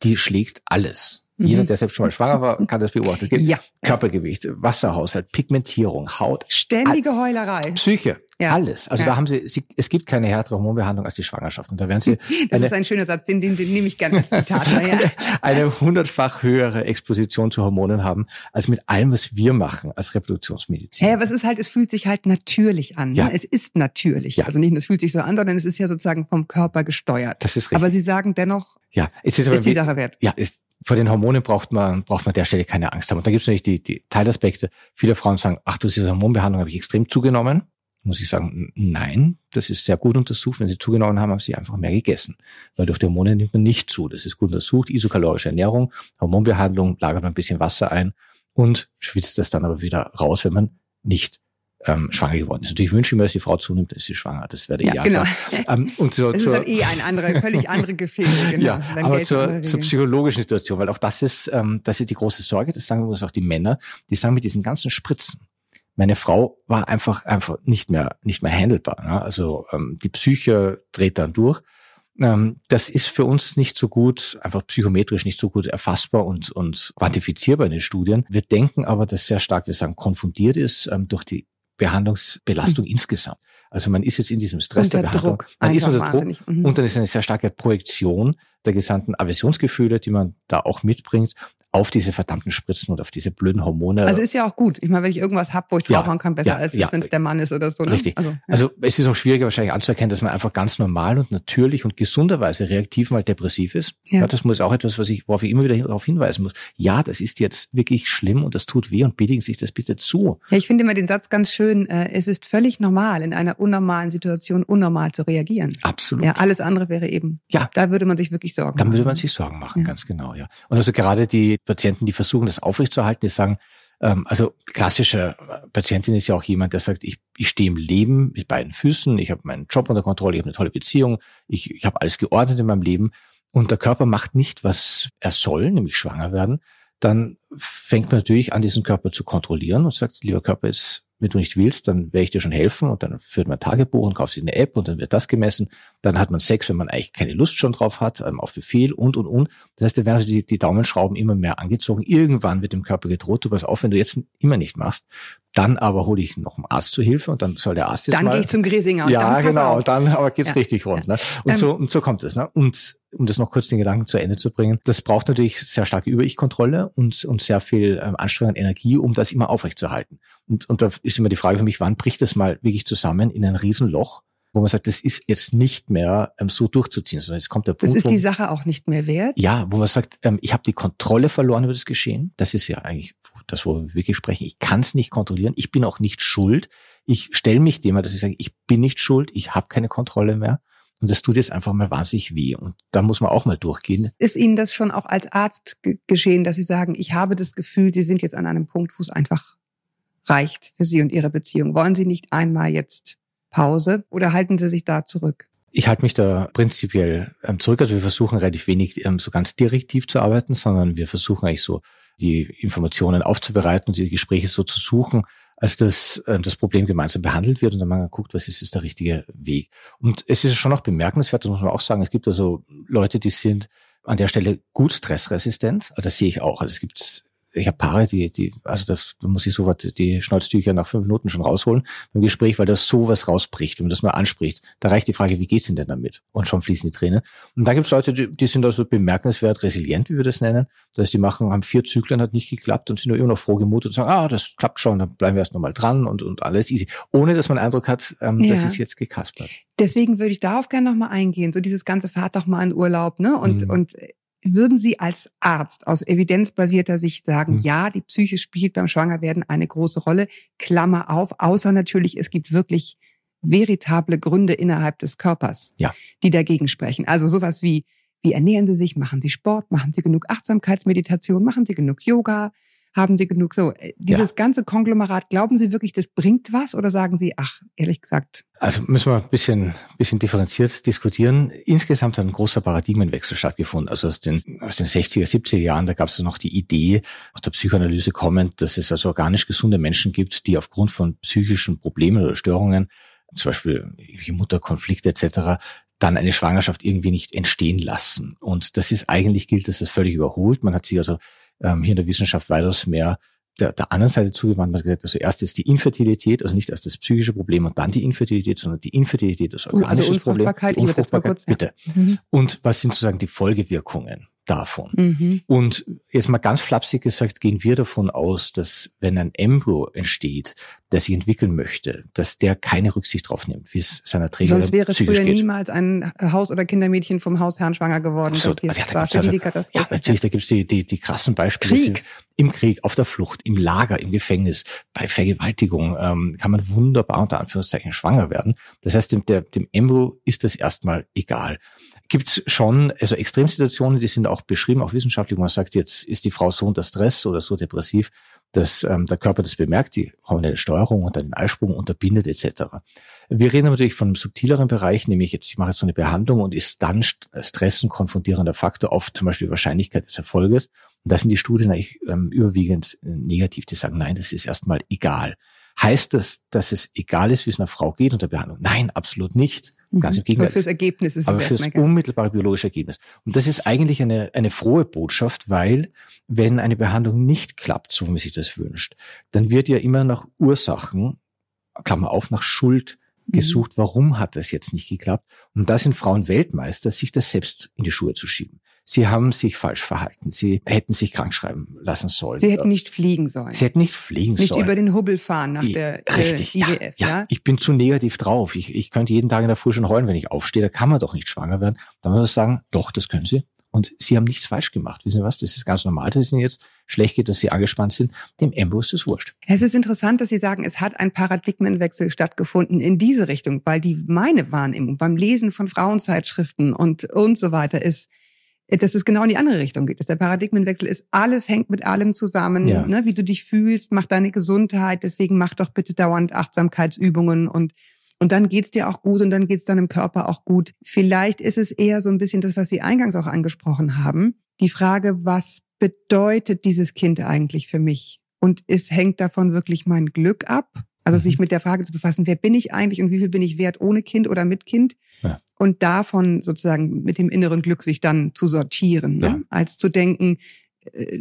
Die schlägt alles. Mhm. Jeder, der selbst schon mal schwanger war, kann das beobachten. Es gibt Ja. Körpergewicht, Wasserhaushalt, Pigmentierung, Haut, Ständige Heulerei. Psyche, Ja. alles. Also Ja. da haben sie, sie, es gibt keine härtere Hormonbehandlung als die Schwangerschaft. Und da werden sie Das ist ein schöner Satz, den, den, den nehme ich gerne als Zitat. Ja. eine hundertfach höhere Exposition zu Hormonen haben, als mit allem, was wir machen als Reproduktionsmedizin. Ja, aber es ist halt, es fühlt sich halt natürlich an. Ja. Ne? Es ist natürlich. Ja. Also nicht nur es fühlt sich so an, sondern es ist ja sozusagen vom Körper gesteuert. das ist richtig. Aber Sie sagen dennoch, ja, es ist aber ist die Sache wert. ja, ist, vor den Hormonen braucht man, braucht man an der Stelle keine Angst haben. Und da gibt es natürlich die, die Teilaspekte. Viele Frauen sagen, ach, durch diese Hormonbehandlung habe ich extrem zugenommen. Muss ich sagen, nein, das ist sehr gut untersucht. Wenn sie zugenommen haben, haben sie einfach mehr gegessen. Weil durch die Hormone nimmt man nicht zu. Das ist gut untersucht. Isokalorische Ernährung, Hormonbehandlung, lagert man ein bisschen Wasser ein und schwitzt das dann aber wieder raus, wenn man nicht ähm, schwanger geworden ist. Natürlich wünsche ich mir, dass die Frau zunimmt, dass sie schwanger. Das wäre der Ja, genau. Idealfall. Ähm, und zur, Es ist dann eh ein anderer, völlig andere Gefilde. Genau. ja, Dann aber zur, zur psychologischen Situation, weil auch das ist, ähm, das ist die große Sorge, das sagen übrigens auch die Männer, die sagen mit diesen ganzen Spritzen, meine Frau war einfach, einfach nicht mehr, nicht mehr handelbar. Ne? Also ähm, die Psyche dreht dann durch. Ähm, das ist für uns nicht so gut, einfach psychometrisch nicht so gut erfassbar und, und quantifizierbar in den Studien. Wir denken aber, dass sehr stark, wir sagen, konfundiert ist ähm, durch die Behandlungsbelastung insgesamt. Also man ist jetzt in diesem Stress Unter der Behandlung. Druck. Man ist unter Druck. Mhm. und dann ist eine sehr starke Projektion der gesamten Aversionsgefühle, die man da auch mitbringt, auf diese verdammten Spritzen und auf diese blöden Hormone. Also ist ja auch gut. Ich meine, wenn ich irgendwas hab, wo ich Ja, draufhauen kann, besser ja, als ja. wenn es der Mann ist oder so. Ne? Richtig. Also, ja. Also es ist auch schwieriger wahrscheinlich anzuerkennen, dass man einfach ganz normal und natürlich und gesunderweise reaktiv mal depressiv ist. Ja. Ja. das muss auch etwas, was ich, worauf ich immer wieder darauf hinweisen muss. Ja, das ist jetzt wirklich schlimm und das tut weh und billigen sich das bitte zu. ja, ich finde immer den Satz ganz schön, äh, es ist völlig normal, in einer unnormalen Situation unnormal zu reagieren. Absolut. Ja, alles andere wäre eben, Ja. da würde man sich wirklich Sorgen Dann würde man sich Sorgen machen, Ja. ganz genau, ja. Und also gerade die Patienten, die versuchen, das aufrechtzuerhalten, die sagen, ähm, also klassische Patientin ist ja auch jemand, der sagt, ich, ich stehe im Leben mit beiden Füßen, ich habe meinen Job unter Kontrolle, ich habe eine tolle Beziehung, ich, ich habe alles geordnet in meinem Leben und der Körper macht nicht, was er soll, nämlich schwanger werden, dann fängt man natürlich an, diesen Körper zu kontrollieren und sagt, lieber Körper, jetzt, wenn du nicht willst, dann werde ich dir schon helfen und dann führt man Tagebuch und kauft sich eine App und dann wird das gemessen. Dann hat man Sex, wenn man eigentlich keine Lust schon drauf hat, ähm, auf Befehl und, und, und. Das heißt, da werden die, die Daumenschrauben immer mehr angezogen. Irgendwann wird dem Körper gedroht, du pass auf, wenn du jetzt immer nicht machst, dann aber hole ich noch einen Arzt zu Hilfe und dann soll der Arzt jetzt Dann gehe ich zum Gresinger und ja, dann genau. auf. Dann aber geht's Ja. richtig rund. Ne? Und Ähm, so und so kommt es. Ne? Und um das noch kurz den Gedanken zu Ende zu bringen, das braucht natürlich sehr starke Über-Ich-Kontrolle und und sehr viel ähm, Anstrengung und Energie, um das immer aufrechtzuerhalten. Und und da ist immer die Frage für mich, wann bricht das mal wirklich zusammen in ein Riesenloch, wo man sagt, das ist jetzt nicht mehr ähm, so durchzuziehen, sondern jetzt kommt der Das Punkt, ist wo, die Sache auch nicht mehr wert. ja, wo man sagt, ähm, ich habe die Kontrolle verloren über das Geschehen. Das ist ja eigentlich das, wo wir wirklich sprechen. Ich kann es nicht kontrollieren. Ich bin auch nicht schuld. Ich stelle mich dem, dass ich sage, ich bin nicht schuld. Ich habe keine Kontrolle mehr. Und das tut jetzt einfach mal wahnsinnig weh. Und da muss man auch mal durchgehen. Ist Ihnen das schon auch als Arzt ge- geschehen, dass Sie sagen, ich habe das Gefühl, Sie sind jetzt an einem Punkt, wo es einfach reicht für Sie und Ihre Beziehung? Wollen Sie nicht einmal jetzt Pause oder halten Sie sich da zurück? Ich halte mich da prinzipiell ähm, zurück. Also wir versuchen relativ wenig ähm, so ganz direktiv zu arbeiten, sondern wir versuchen eigentlich so die Informationen aufzubereiten und die Gespräche so zu suchen, als dass ähm, das Problem gemeinsam behandelt wird und dann man guckt, was ist, ist der richtige Weg. Und es ist schon auch bemerkenswert, das muss man auch sagen, es gibt also Leute, die sind an der Stelle gut stressresistent. Also das sehe ich auch. Also es gibt ich habe Paare, die, die, also das, da muss ich so was, die Schnalztücher nach fünf Minuten schon rausholen beim Gespräch, weil das sowas rausbricht, wenn man das mal anspricht. Da reicht die Frage, wie geht's Ihnen denn damit? Und schon fließen die Tränen. Und da gibt's Leute, die, die sind also bemerkenswert resilient, wie wir das nennen. Das heißt, die machen, haben vier Zyklen, hat nicht geklappt und sind nur immer noch frohgemutet und sagen, ah, das klappt schon, dann bleiben wir erst nochmal dran und, und alles easy. Ohne, dass man den Eindruck hat, ähm, Ja. das ist jetzt gekaspert. Deswegen würde ich darauf gerne nochmal eingehen. So dieses ganze Fahrt doch mal in Urlaub, ne? Und, Mhm. und würden Sie als Arzt aus evidenzbasierter Sicht sagen, Mhm. ja, die Psyche spielt beim Schwangerwerden eine große Rolle, Klammer auf, außer natürlich, es gibt wirklich veritable Gründe innerhalb des Körpers, Ja. die dagegen sprechen. Also sowas wie, wie ernähren Sie sich, machen Sie Sport, machen Sie genug Achtsamkeitsmeditation, machen Sie genug Yoga, haben Sie genug so. äh, Dieses ganze Konglomerat, glauben Sie wirklich, das bringt was oder sagen Sie, ach, ehrlich gesagt, Also müssen wir ein bisschen, bisschen differenziert diskutieren. Insgesamt hat ein großer Paradigmenwechsel stattgefunden. Also aus den, aus den 60er, 70er Jahren, da gab es noch die Idee, aus der Psychoanalyse kommend, dass es also organisch gesunde Menschen gibt, die aufgrund von psychischen Problemen oder Störungen, zum Beispiel Mutterkonflikte etc., dann eine Schwangerschaft irgendwie nicht entstehen lassen. Und das ist eigentlich gilt, dass das völlig überholt. Man hat sich also ähm, hier in der Wissenschaft weitaus mehr der, der anderen Seite zugewandt. Man hat gesagt, also erst ist die Infertilität, also nicht erst das psychische Problem und dann die Infertilität, sondern die Infertilität, das also organische Problem, Unfruchtbarkeit, die Unfruchtbarkeit, kurz- ja. bitte. Mhm. Und was sind sozusagen die Folgewirkungen davon? Mhm. Und jetzt mal ganz flapsig gesagt, gehen wir davon aus, dass wenn ein Embryo entsteht, der sich entwickeln möchte, dass der keine Rücksicht drauf nimmt, wie es seiner Träger Sonst wäre früher geht. niemals ein Haus- oder Kindermädchen vom Hausherrn schwanger geworden. Absolut. Das Also, ja, da gibt's also-. Ja, natürlich, da gibt's die, die, die krassen Beispiele. Krieg. Im Krieg, auf der Flucht, im Lager, im Gefängnis, bei Vergewaltigung ähm, kann man wunderbar unter Anführungszeichen schwanger werden. Das heißt, dem, der, dem Embryo ist das erstmal egal. Gibt's schon, also Extremsituationen, die sind auch beschrieben, auch wissenschaftlich, wo man sagt, jetzt ist die Frau so unter Stress oder so depressiv, dass ähm, der Körper das bemerkt, die hormonelle Steuerung und den Eisprung unterbindet etc. Wir reden natürlich von einem subtileren Bereich, nämlich jetzt, ich mache jetzt so eine Behandlung und ist dann St- Stress ein konfrontierender Faktor auf zum Beispiel Wahrscheinlichkeit des Erfolges. Und da sind die Studien eigentlich ähm, überwiegend negativ, die sagen, nein, das ist erstmal egal. Heißt das, dass es egal ist, wie es einer Frau geht unter Behandlung? Nein, absolut nicht. Ganz im Mhm. Gegenteil. Aber fürs Ergebnis ist Aber es fürs unmittelbare biologische Ergebnis. Und das ist eigentlich eine, eine frohe Botschaft, weil wenn eine Behandlung nicht klappt, so wie man sich das wünscht, dann wird ja immer nach Ursachen, Klammer auf, nach Schuld Mhm. gesucht, warum hat das jetzt nicht geklappt? Und da sind Frauen Weltmeister, sich das selbst in die Schuhe zu schieben. Sie haben sich falsch verhalten. Sie hätten sich krank schreiben lassen sollen. Sie hätten nicht fliegen sollen. Sie hätten nicht fliegen nicht sollen. über den Hubbel fahren nach I- der Richtig, äh, ja, IWF, ja, ja? Ich bin zu negativ drauf. Ich, ich könnte jeden Tag in der Früh schon heulen, wenn ich aufstehe. Da kann man doch nicht schwanger werden. Dann muss man sagen, doch, das können Sie. Und Sie haben nichts falsch gemacht. Wissen Sie was? Das ist ganz normal, dass es Ihnen jetzt schlecht geht, dass Sie angespannt sind. Dem Embryo ist das wurscht. Es ist interessant, dass Sie sagen, es hat ein Paradigmenwechsel stattgefunden in diese Richtung, weil die meine Wahrnehmung beim Lesen von Frauenzeitschriften und und so weiter ist, dass es genau in die andere Richtung geht. Dass der Paradigmenwechsel ist, alles hängt mit allem zusammen, Ja. ne, wie du dich fühlst, mach deine Gesundheit, deswegen mach doch bitte dauernd Achtsamkeitsübungen und und dann geht's dir auch gut und dann geht's deinem Körper auch gut. Vielleicht ist es eher so ein bisschen das, was Sie eingangs auch angesprochen haben. Die Frage, was bedeutet dieses Kind eigentlich für mich? Und es hängt davon wirklich mein Glück ab? Also Mhm. sich mit der Frage zu befassen, wer bin ich eigentlich und wie viel bin ich wert ohne Kind oder mit Kind? Ja. Und davon sozusagen mit dem inneren Glück sich dann zu sortieren, Ja. ne? als zu denken,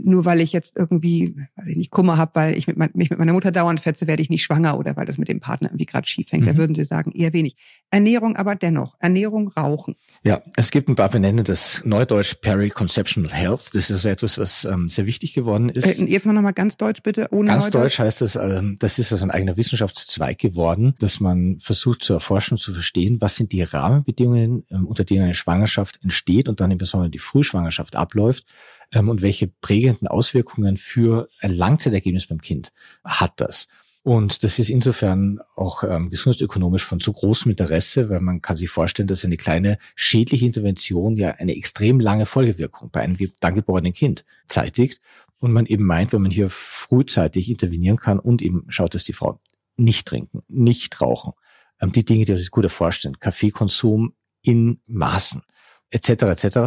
nur weil ich jetzt irgendwie, weiß ich nicht, Kummer habe, weil ich mit mein, mich mit meiner Mutter dauernd fetze, werde ich nicht schwanger oder weil das mit dem Partner irgendwie gerade schief hängt. Da Mhm. würden Sie sagen, eher wenig. Ernährung aber dennoch. Ernährung, Rauchen. Ja, es gibt ein paar, wir nennen das Neudeutsch Periconceptional Health. Das ist also etwas, was ähm, sehr wichtig geworden ist. Äh, jetzt mal nochmal ganz deutsch bitte, ohne Ganz Neudeutsch. deutsch heißt das, ähm, das ist also ein eigener Wissenschaftszweig geworden, dass man versucht zu erforschen, zu verstehen, was sind die Rahmenbedingungen, ähm, unter denen eine Schwangerschaft entsteht und dann im Besonderen die Frühschwangerschaft abläuft ähm, und welche prägenden Auswirkungen für ein Langzeitergebnis beim Kind hat das. Und das ist insofern auch ähm, gesundheitsökonomisch von so großem Interesse, weil man kann sich vorstellen, dass eine kleine schädliche Intervention ja eine extrem lange Folgewirkung bei einem dann geborenen Kind zeitigt. Und man eben meint, wenn man hier frühzeitig intervenieren kann und eben schaut, dass die Frauen nicht trinken, nicht rauchen, ähm, die Dinge, die sich gut erforscht sind, Kaffeekonsum in Maßen, etc., etc.,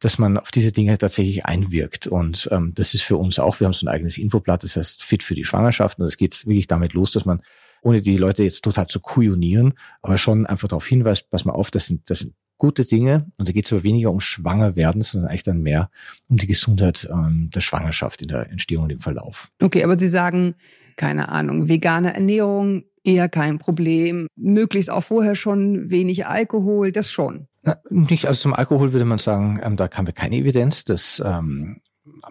dass man auf diese Dinge tatsächlich einwirkt. Und ähm, das ist für uns auch, wir haben so ein eigenes Infoblatt, das heißt Fit für die Schwangerschaft. Und es geht wirklich damit los, dass man, ohne die Leute jetzt total zu kujonieren, aber schon einfach darauf hinweist, pass mal auf, das sind, das sind gute Dinge. Und da geht es aber weniger um Schwangerwerden, sondern eigentlich dann mehr um die Gesundheit ähm, der Schwangerschaft in der Entstehung und im Verlauf. Okay, aber Sie sagen, keine Ahnung, vegane Ernährung eher kein Problem. Möglichst auch vorher schon wenig Alkohol, das schon. Nicht, also zum Alkohol würde man sagen, ähm, da haben wir keine Evidenz, dass ähm,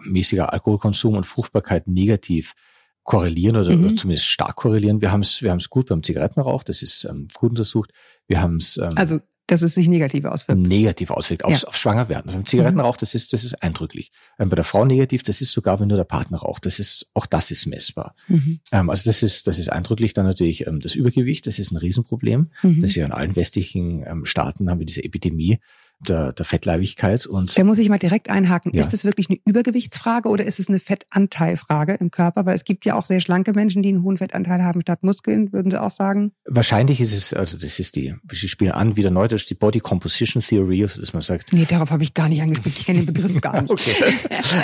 mäßiger Alkoholkonsum und Fruchtbarkeit negativ korrelieren oder, Mhm. oder zumindest stark korrelieren. Wir haben es wir gut beim Zigarettenrauch, das ist ähm, gut untersucht. Wir haben es ähm, Also, dass es sich negativ auswirkt. negativ auswirkt aufs, Ja. auf Schwangerwerden. Also beim Zigarettenrauch, das ist, das ist eindrücklich. Ähm, bei der Frau negativ, das ist sogar, wenn nur der Partner raucht. Das ist, auch das ist messbar. Mhm. Ähm, also das ist, das ist eindrücklich. Dann natürlich ähm, das Übergewicht, das ist ein Riesenproblem. Mhm. Das ist ja in allen westlichen ähm, Staaten haben wir diese Epidemie der, der Fettleibigkeit und Da muss ich mal direkt einhaken. Ja. Ist es wirklich eine Übergewichtsfrage oder ist es eine Fettanteilfrage im Körper? Weil es gibt ja auch sehr schlanke Menschen, die einen hohen Fettanteil haben statt Muskeln, würden Sie auch sagen? wahrscheinlich ist es, also das ist die, Sie spielen an, wieder neu, das ist die Body Composition Theory, also dass man sagt, Nee, darauf habe ich gar nicht angespielt. Ich kenne den Begriff gar nicht. Okay.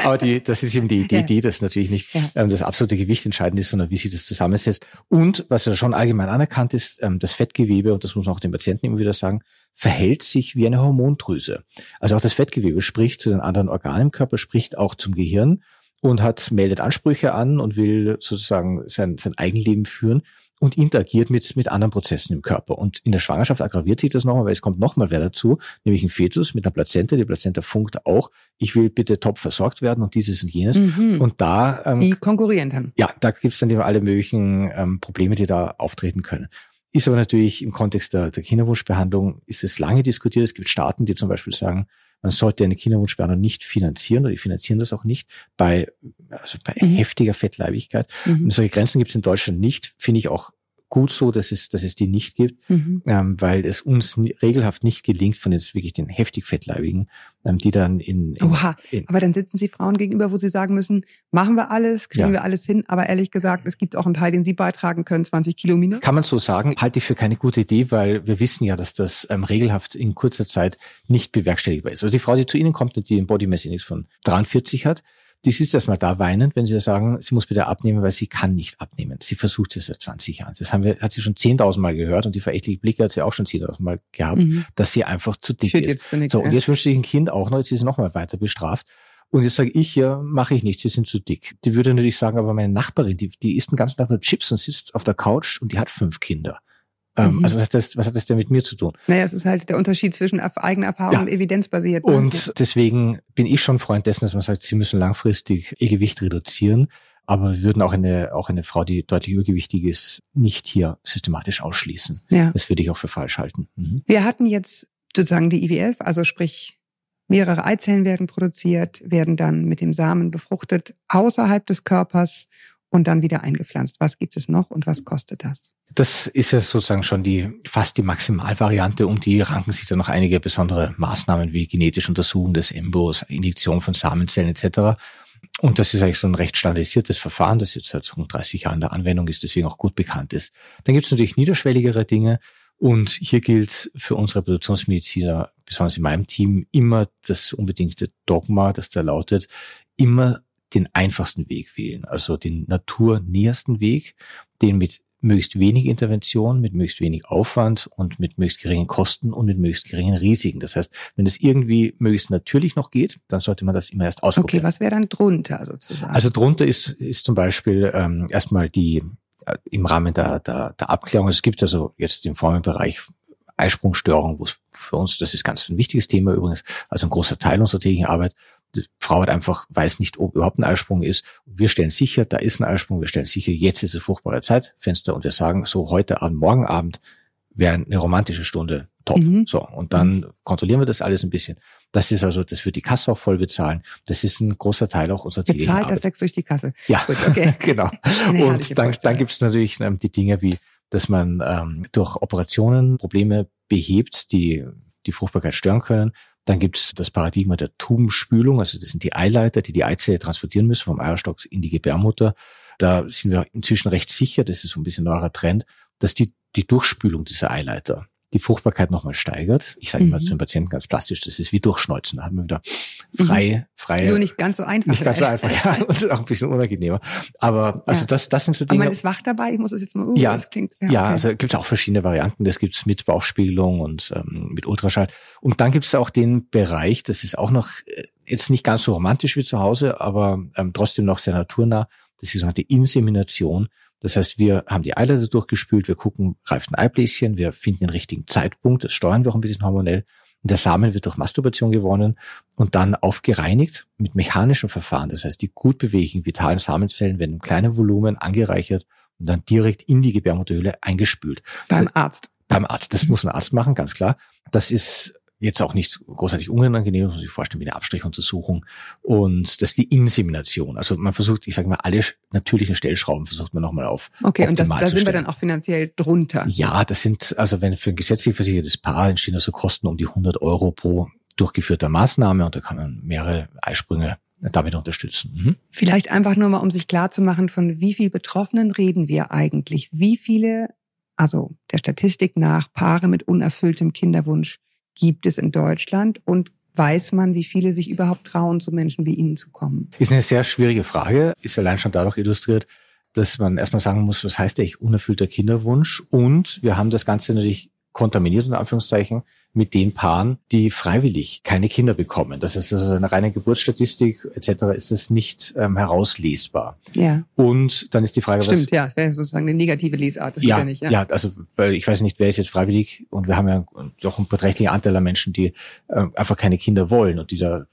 Aber die, das ist eben die, die Ja. Idee, dass natürlich nicht Ja. ähm, das absolute Gewicht entscheidend ist, sondern wie sich das zusammensetzt. Und was ja schon allgemein anerkannt ist, ähm, das Fettgewebe, und das muss man auch den Patienten immer wieder sagen, verhält sich wie eine Hormondrüse. Also auch das Fettgewebe spricht zu den anderen Organen im Körper, spricht auch zum Gehirn und hat, meldet Ansprüche an und will sozusagen sein, sein Eigenleben führen und interagiert mit, mit anderen Prozessen im Körper. Und in der Schwangerschaft aggraviert sich das nochmal, weil es kommt nochmal wer dazu, nämlich ein Fetus mit einer Plazenta. Die Plazenta funkt auch, ich will bitte top versorgt werden und dieses und jenes. Mhm. Und da, ähm, die konkurrieren dann. ja, da gibt's dann eben alle möglichen ähm, Probleme, die da auftreten können. Ist aber natürlich im Kontext der, der Kinderwunschbehandlung, ist es lange diskutiert. Es gibt Staaten, die zum Beispiel sagen, man sollte eine Kinderwunschbehandlung nicht finanzieren oder die finanzieren das auch nicht bei, also bei Mhm. heftiger Fettleibigkeit. Mhm. Und solche Grenzen gibt's in Deutschland nicht. Finde ich auch gut so, dass es, dass es die nicht gibt, Mhm. ähm, weil es uns regelhaft nicht gelingt von jetzt wirklich den heftig Fettleibigen, ähm, die dann in, in, Oha, in aber dann sitzen Sie Frauen gegenüber, wo Sie sagen müssen, machen wir alles, kriegen Ja. wir alles hin, aber ehrlich gesagt, es gibt auch einen Teil, den Sie beitragen können, 20 Kilo minus. Kann man so sagen, halte ich für keine gute Idee, weil wir wissen ja, dass das ähm, regelhaft in kurzer Zeit nicht bewerkstelligbar ist. Also die Frau, die zu Ihnen kommt und die einen Body Mass Index von 43 hat, die sitzt erstmal da weinend, wenn Sie sagen, sie muss bitte abnehmen, weil sie kann nicht abnehmen. Sie versucht es seit 20 Jahren. Das haben wir, hat sie schon 10.000 Mal gehört und die verächtliche Blicke hat sie auch schon 10.000 Mal gehabt, Mhm. dass sie einfach zu dick Führt ist. nichts. So, und jetzt wünscht sich ein Kind auch noch, jetzt ist sie nochmal weiter bestraft. Und jetzt sage ich, ja, mache ich nicht, sie sind zu dick. Die würde natürlich sagen, aber meine Nachbarin, die, die isst den ganzen Tag nur Chips und sitzt auf der Couch und die hat fünf Kinder. Ähm, Mhm. Also was hat, das, was hat das denn mit mir zu tun? Naja, es ist halt der Unterschied zwischen eigener Erfahrung Ja. und evidenzbasiert. Und deswegen bin ich schon Freund dessen, dass man sagt, sie müssen langfristig ihr Gewicht reduzieren. Aber wir würden auch eine, auch eine Frau, die deutlich übergewichtig ist, nicht hier systematisch ausschließen. ja. Das würde ich auch für falsch halten. Mhm. Wir hatten jetzt sozusagen die IWF, also sprich mehrere Eizellen werden produziert, werden dann mit dem Samen befruchtet außerhalb des Körpers und dann wieder eingepflanzt. Was gibt es noch und was kostet das? Das ist ja sozusagen schon die, fast die Maximalvariante. Um die ranken sich dann noch einige besondere Maßnahmen wie genetische Untersuchung des Embryos, Injektion von Samenzellen etc. Und das ist eigentlich so ein recht standardisiertes Verfahren, das jetzt seit rund 30 Jahren der Anwendung ist, deswegen auch gut bekannt ist. Dann gibt es natürlich niederschwelligere Dinge. Und hier gilt für unsere Reproduktionsmediziner, besonders in meinem Team, immer das unbedingte Dogma, das da lautet, immer den einfachsten Weg wählen, also den naturnähersten Weg, den mit möglichst wenig Intervention, mit möglichst wenig Aufwand und mit möglichst geringen Kosten und mit möglichst geringen Risiken. Das heißt, wenn es irgendwie möglichst natürlich noch geht, dann sollte man das immer erst ausprobieren. Okay, was wäre dann drunter sozusagen? Also drunter ist, ist zum Beispiel ähm, erstmal die äh, im Rahmen der, der, der Abklärung. Es gibt also jetzt im Formenbereich Eisprungstörungen, wo es für uns, das ist ganz ein wichtiges Thema übrigens, also ein großer Teil unserer täglichen Arbeit. Die Frau hat einfach, weiß nicht, ob überhaupt ein Eisprung ist. Wir stellen sicher, da ist ein Eisprung. Wir stellen sicher, jetzt ist es fruchtbare Zeitfenster und wir sagen, so heute Abend, morgen Abend wäre eine romantische Stunde top. Mhm. So. Und dann kontrollieren wir das alles ein bisschen. Das ist also, das wird die Kasse auch voll bezahlen. Das ist ein großer Teil auch unserer täglichen Bezahlt das Sex durch die Kasse. Ja, Gut, okay. genau. Und dann, dann gibt es natürlich ähm, die Dinge wie, dass man ähm, durch Operationen Probleme behebt, die die Fruchtbarkeit stören können. Dann gibt es das Paradigma der Tubenspülung, also das sind die Eileiter, die die Eizelle transportieren müssen vom Eierstock in die Gebärmutter. Da sind wir inzwischen recht sicher, das ist so ein bisschen neuerer Trend, dass die, die Durchspülung dieser Eileiter die Fruchtbarkeit nochmal steigert. Ich sage immer Mhm. zu den Patienten ganz plastisch, das ist wie Durchschneuzen. Da haben wir wieder frei, frei. Nur nicht ganz so einfach. nicht ganz so einfach, ja, und auch ein bisschen unangenehmer. Aber also Ja. das, das sind so Aber Dinge. man ist wach dabei. Ich muss das jetzt mal, uh, Ja, das klingt, Ja, okay. also gibt es auch verschiedene Varianten. Das gibt's mit Bauchspiegelung und ähm, mit Ultraschall. Und dann gibt's auch den Bereich, das ist auch noch äh, jetzt nicht ganz so romantisch wie zu Hause, aber ähm, trotzdem noch sehr naturnah. Das ist die sogenannte Insemination. Das heißt, wir haben die Eileiter durchgespült, wir gucken, reift ein Eibläschen, wir finden den richtigen Zeitpunkt, das steuern wir auch ein bisschen hormonell. Und der Samen wird durch Masturbation gewonnen und dann aufgereinigt mit mechanischen Verfahren. Das heißt, die gut beweglichen, vitalen Samenzellen werden im kleinen Volumen angereichert und dann direkt in die Gebärmutterhöhle eingespült. Beim Arzt. Beim Arzt. Das muss ein Arzt machen, ganz klar. Das ist jetzt auch nicht großartig unangenehm, muss man sich vorstellen wie eine Abstrichuntersuchung. Und das ist die Insemination. Also man versucht, ich sage mal, alle natürlichen Stellschrauben versucht man nochmal auf. Okay, und das, da sind wir dann auch finanziell drunter. Ja, das sind, also wenn für ein gesetzlich versichertes Paar entstehen also Kosten um die 100 Euro pro durchgeführter Maßnahme und da kann man mehrere Eisprünge damit unterstützen. Mhm. Vielleicht einfach nur mal, um sich klar zu machen, von wie viel Betroffenen reden wir eigentlich? Wie viele, also der Statistik nach, Paare mit unerfülltem Kinderwunsch gibt es in Deutschland und weiß man, wie viele sich überhaupt trauen, zu Menschen wie Ihnen zu kommen? Ist eine sehr schwierige Frage, ist allein schon dadurch illustriert, dass man erstmal sagen muss, was heißt eigentlich unerfüllter Kinderwunsch? Und wir haben das Ganze natürlich kontaminiert, in Anführungszeichen, mit den Paaren, die freiwillig keine Kinder bekommen. Das heißt, also eine reine Geburtsstatistik etc. ist das nicht ähm, herauslesbar. Ja, Und dann ist die Frage, was, stimmt, ja, das wäre sozusagen eine negative Lesart, das ja, ja nicht. Ja. ja, also weil ich weiß nicht, wer ist jetzt freiwillig und wir haben ja doch einen beträchtlichen Anteil an Menschen, die äh, einfach keine Kinder wollen und die da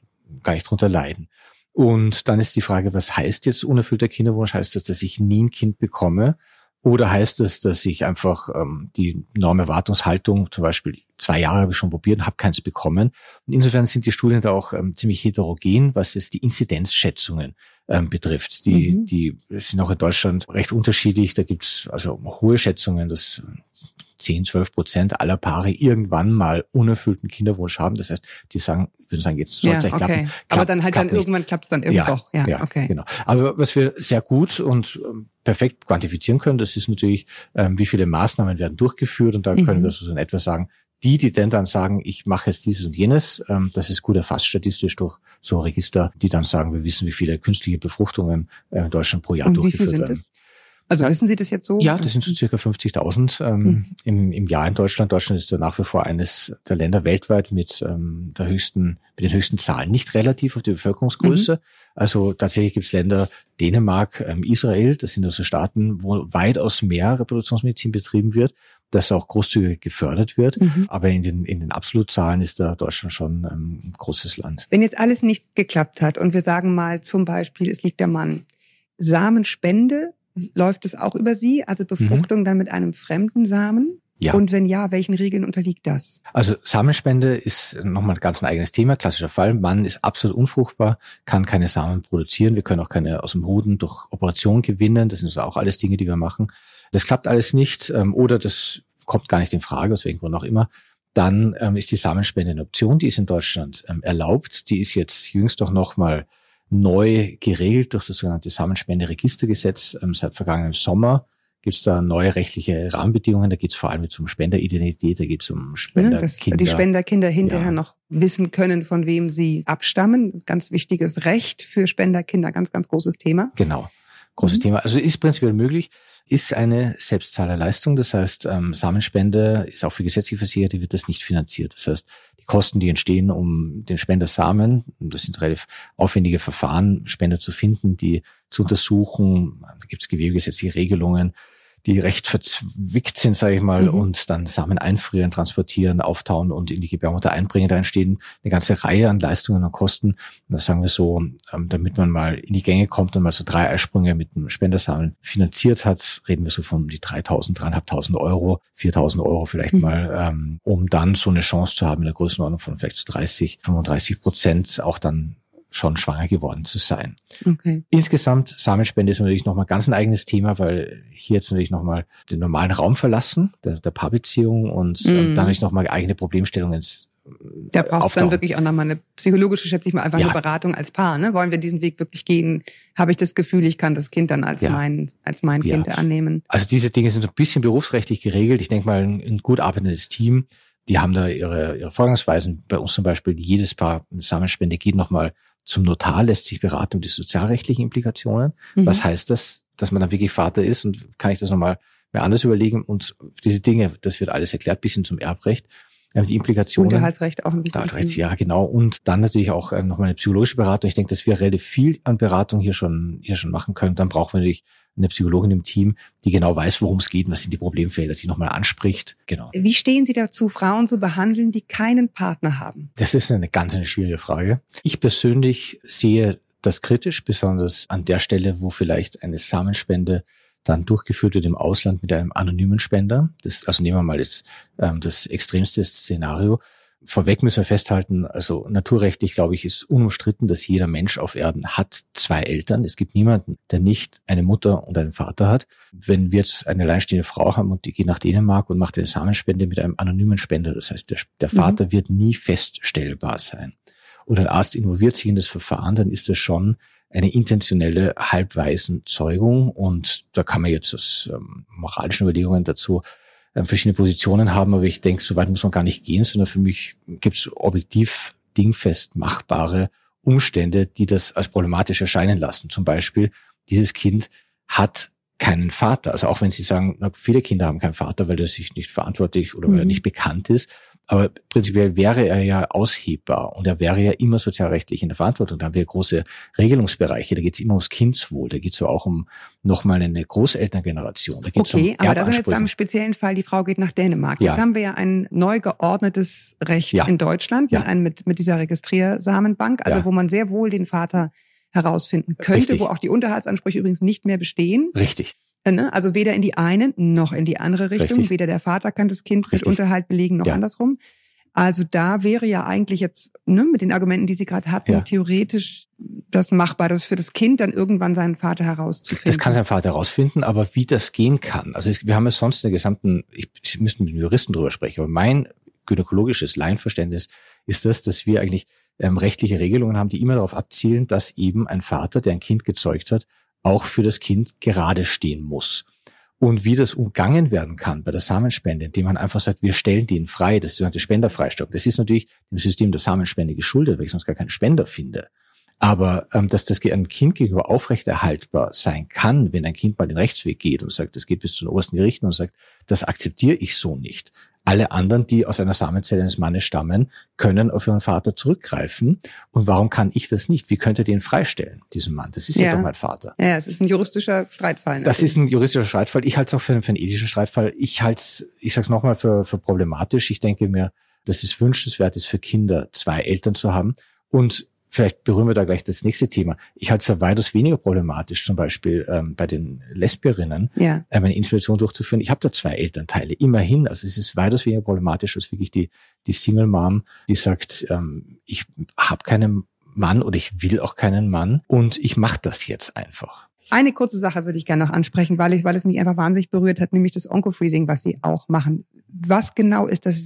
gar nicht drunter leiden. Und dann ist die Frage, was heißt jetzt unerfüllter Kinderwunsch? Heißt das, dass ich nie ein Kind bekomme? Oder heißt es, dass ich einfach ähm, die Normerwartungshaltung, zum Beispiel zwei Jahre habe ich schon probiert und habe keins bekommen. Und insofern sind die Studien da auch ähm, ziemlich heterogen, was es die Inzidenzschätzungen ähm, betrifft. Die, Mhm. die sind auch in Deutschland recht unterschiedlich. Da gibt's also hohe Schätzungen, dass 10, 12 Prozent aller Paare irgendwann mal unerfüllten Kinderwunsch haben. Das heißt, die sagen, würden sagen, jetzt soll Ja, es okay. klappen. Aber Klappt- dann halt dann nicht. irgendwann klappt es dann irgendwo doch. Ja, ja, okay. genau. Aber was wir sehr gut und ähm, perfekt quantifizieren können, das ist natürlich, ähm, wie viele Maßnahmen werden durchgeführt und da Mhm. können wir so in etwa sagen, die, die denn dann sagen, ich mache jetzt dieses und jenes, ähm, das ist gut erfasst statistisch durch so Register, die dann sagen, wir wissen, wie viele künstliche Befruchtungen äh, in Deutschland pro Jahr Und durchgeführt werden. das? Also wissen Sie das jetzt so? Ja, das sind so circa 50.000 ähm, Mhm. im, im Jahr in Deutschland. Deutschland ist ja nach wie vor eines der Länder weltweit mit ähm, der höchsten, mit den höchsten Zahlen. Nicht relativ auf die Bevölkerungsgröße. Mhm. Also tatsächlich gibt es Länder, Dänemark, ähm, Israel, das sind also Staaten, wo weitaus mehr Reproduktionsmedizin betrieben wird, das auch großzügig gefördert wird. Mhm. Aber in den, in den Absolutzahlen ist da Deutschland schon ähm, ein großes Land. Wenn jetzt alles nicht geklappt hat und wir sagen mal zum Beispiel, es liegt der Mann, Samenspende, läuft es auch über Sie, also Befruchtung dann mit einem fremden Samen? Mhm. Ja. Und wenn ja, welchen Regeln unterliegt das? Also Samenspende ist nochmal ganz ein eigenes Thema, klassischer Fall. Mann ist absolut unfruchtbar, kann keine Samen produzieren. Wir können auch keine aus dem Hoden durch Operation gewinnen. Das sind also auch alles Dinge, die wir machen. Das klappt alles nicht ähm, oder das kommt gar nicht in Frage, aus welchem Grund auch immer. Dann ähm, ist die Samenspende eine Option, die ist in Deutschland ähm, erlaubt. Die ist jetzt jüngst doch nochmal neu geregelt durch das sogenannte Samenspenderegistergesetz ähm, seit vergangenem Sommer gibt es da neue rechtliche Rahmenbedingungen. Da geht es vor allem um Spenderidentität, da geht es um Spenderkinder. dass die Spenderkinder hinterher Ja. noch wissen können, von wem sie abstammen. Ganz wichtiges Recht für Spenderkinder, ganz, ganz großes Thema. Genau. Großes Mhm. Thema. Also ist prinzipiell möglich, ist eine Selbstzahlerleistung. Das heißt, ähm, Samenspende ist auch für gesetzlich Versicherte, wird das nicht finanziert. Das heißt, die Kosten, die entstehen, um den Spendersamen, das sind relativ aufwendige Verfahren, Spender zu finden, die zu untersuchen. Da gibt es gewebegesetzliche Regelungen, die recht verzwickt sind, sage ich mal, Mhm. und dann Samen einfrieren, transportieren, auftauen und in die Gebärmutter einbringen. Da entstehen eine ganze Reihe an Leistungen und Kosten. Und das sagen wir so, ähm, damit man mal in die Gänge kommt und mal so drei Eisprünge mit einem Spendersamen finanziert hat, reden wir so von die 3.000, 3.500 Euro, 4.000 Euro vielleicht Mhm. mal, ähm, um dann so eine Chance zu haben in der Größenordnung von vielleicht so 30, 35 Prozent auch dann schon schwanger geworden zu sein. Okay. Insgesamt, Samenspende ist natürlich nochmal ganz ein eigenes Thema, weil hier jetzt natürlich nochmal den normalen Raum verlassen, der, der Paarbeziehung und Mhm. dann natürlich nochmal eigene Problemstellungen s- Da braucht es dann wirklich auch nochmal eine psychologische, schätze ich mal, einfach Ja. eine Beratung als Paar. Ne? Wollen wir diesen Weg wirklich gehen? Habe ich das Gefühl, ich kann das Kind dann als Ja. mein, als mein Ja. Kind annehmen? Also diese Dinge sind so ein bisschen berufsrechtlich geregelt. Ich denke mal, ein, ein gut arbeitendes Team, die haben da ihre, ihre Vorgangsweisen. Bei uns zum Beispiel, jedes Paar Samenspende geht nochmal zum Notar, lässt sich beraten um die sozialrechtlichen Implikationen. Mhm. Was heißt das, dass man dann wirklich Vater ist und kann ich das nochmal mir anders überlegen? Und diese Dinge, das wird alles erklärt, bis hin zum Erbrecht. Die Implikationen. Unterhaltsrecht auch ein Unterhaltsrecht, ja, genau. Und dann natürlich auch ähm, nochmal eine psychologische Beratung. Ich denke, dass wir relativ viel an Beratung hier schon, hier schon machen können. Dann brauchen wir natürlich eine Psychologin im Team, die genau weiß, worum es geht, und was sind die Problemfelder, die nochmal anspricht. Genau. Wie stehen Sie dazu, Frauen zu behandeln, die keinen Partner haben? Das ist eine ganz eine schwierige Frage. Ich persönlich sehe das kritisch, besonders an der Stelle, wo vielleicht eine Samenspende dann durchgeführt wird im Ausland mit einem anonymen Spender. Das, also nehmen wir mal das, ähm, das extremste Szenario. Vorweg müssen wir festhalten, also naturrechtlich, glaube ich, ist unumstritten, dass jeder Mensch auf Erden hat zwei Eltern. Es gibt niemanden, der nicht eine Mutter und einen Vater hat. Wenn wir jetzt eine alleinstehende Frau haben und die geht nach Dänemark und macht eine Samenspende mit einem anonymen Spender, das heißt, der, der Mhm. Vater wird nie feststellbar sein und ein Arzt involviert sich in das Verfahren, dann ist das schon eine intentionelle Halbwaisenzeugung und da kann man jetzt aus ähm, moralischen Überlegungen dazu äh, verschiedene Positionen haben, aber ich denke, so weit muss man gar nicht gehen, sondern für mich gibt es objektiv dingfest machbare Umstände, die das als problematisch erscheinen lassen. Zum Beispiel, dieses Kind hat keinen Vater. Also auch wenn Sie sagen, na, viele Kinder haben keinen Vater, weil er sich nicht verantwortlich oder weil er Mhm. nicht bekannt ist. Aber prinzipiell wäre er ja aushebbar und er wäre ja immer sozialrechtlich in der Verantwortung. Da haben wir große Regelungsbereiche. Da geht es immer ums Kindswohl. Da geht es auch um nochmal eine Großelterngeneration. Da geht's Okay, um aber da sind wir jetzt beim speziellen Fall, die Frau geht nach Dänemark. Ja. Jetzt haben wir ja ein neu geordnetes Recht Ja. in Deutschland Ja. mit, einem, mit, mit dieser Registriersamenbank, also wo man sehr wohl den Vater herausfinden könnte, Richtig. wo auch die Unterhaltsansprüche übrigens nicht mehr bestehen. Richtig. Äh, ne? Also weder in die eine noch in die andere Richtung. Richtig. Weder der Vater kann das Kind mit Richtig. Unterhalt belegen noch Ja. andersrum. Also da wäre ja eigentlich jetzt ne, mit den Argumenten, die Sie gerade hatten, Ja. theoretisch das machbar, das für das Kind dann irgendwann seinen Vater herauszufinden. Das kann sein Vater herausfinden, aber wie das gehen kann. Also es, wir haben ja sonst in der gesamten, ich, Sie müssten mit den Juristen drüber sprechen, aber mein gynäkologisches Laienverständnis ist das, dass wir eigentlich ähm, rechtliche Regelungen haben, die immer darauf abzielen, dass eben ein Vater, der ein Kind gezeugt hat, auch für das Kind gerade stehen muss. Und wie das umgangen werden kann bei der Samenspende, indem man einfach sagt, wir stellen den frei, das ist sogenannte Spenderfreistellung. Das ist natürlich dem System der Samenspende geschuldet, weil ich sonst gar keinen Spender finde. Aber ähm, dass das einem Kind gegenüber aufrechterhaltbar sein kann, wenn ein Kind mal den Rechtsweg geht und sagt, das geht bis zu den obersten Gerichten und sagt, das akzeptiere ich so nicht. Alle anderen, die aus einer Samenzelle eines Mannes stammen, können auf ihren Vater zurückgreifen. Und warum kann ich das nicht? Wie könnte den freistellen, diesen Mann? Das ist ja, Ja. doch mein Vater. ja, es ist ein juristischer Streitfall. Das ist ein juristischer Streitfall. Ich halte es auch für, für einen ethischen Streitfall. Ich halte es, ich sage es nochmal, für, für problematisch. Ich denke mir, dass es wünschenswert ist, für Kinder zwei Eltern zu haben. Und vielleicht berühren wir da gleich das nächste Thema. Ich halte es für weitaus weniger problematisch, zum Beispiel ähm, bei den Lesbierinnen, ja. ähm, eine Insemination durchzuführen. Ich habe da zwei Elternteile, immerhin. Also es ist weitaus weniger problematisch als wirklich die, die Single Mom, die sagt, ähm, ich habe keinen Mann oder ich will auch keinen Mann und ich mache das jetzt einfach. Eine kurze Sache würde ich gerne noch ansprechen, weil, ich, weil es mich einfach wahnsinnig berührt hat, nämlich das Oncofreezing, was Sie auch machen. Was genau ist das?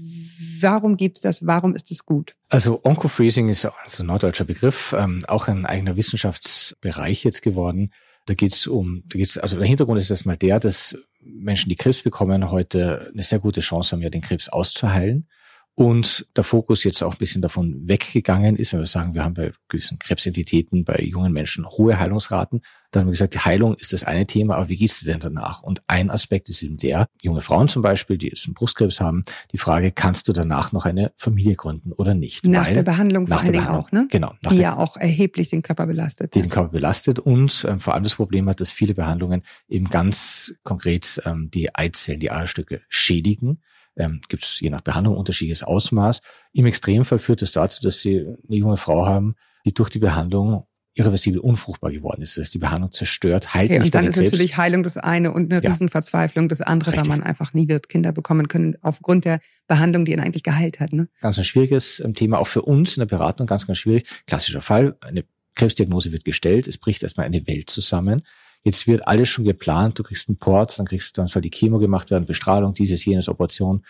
Warum gibt's das? Warum ist es gut? Also Oncofreezing ist also ein norddeutscher Begriff, ähm, auch ein eigener Wissenschaftsbereich jetzt geworden. Da geht's um, da geht's, also der Hintergrund ist erstmal der, dass Menschen, die Krebs bekommen, heute eine sehr gute Chance haben, ja den Krebs auszuheilen. Und der Fokus jetzt auch ein bisschen davon weggegangen ist, wenn wir sagen, wir haben bei gewissen Krebsentitäten, bei jungen Menschen hohe Heilungsraten. Dann haben wir gesagt, die Heilung ist das eine Thema, aber wie geht's dir denn danach? Und ein Aspekt ist eben der, junge Frauen zum Beispiel, die jetzt einen Brustkrebs haben, die Frage, kannst du danach noch eine Familie gründen oder nicht? Nach Weil- der Behandlung vor nach allen der Dingen auch, ne? Genau, Die ja auch erheblich den Körper belastet. die den Körper belastet und ähm, vor allem das Problem hat, dass viele Behandlungen eben ganz konkret ähm, die Eizellen, die Eierstücke schädigen. Ähm, Gibt es je nach Behandlung unterschiedliches Ausmaß. Im Extremfall führt es dazu, dass sie eine junge Frau haben, die durch die Behandlung irreversibel unfruchtbar geworden ist. Das heißt, die Behandlung zerstört, heilt Okay, nicht und dann ist Krebs. natürlich Heilung das eine und eine Ja. Riesenverzweiflung das andere, Richtig. da man einfach nie wird Kinder bekommen können aufgrund der Behandlung, die ihn eigentlich geheilt hat. Ne? ganz ein schwieriges ähm, Thema, auch für uns in der Beratung ganz, ganz schwierig. Klassischer Fall, eine Krebsdiagnose wird gestellt, es bricht erstmal eine Welt zusammen. Jetzt wird alles schon geplant, du kriegst einen Port, dann kriegst, dann soll die Chemo gemacht werden, Bestrahlung, dieses, jenes, Operation.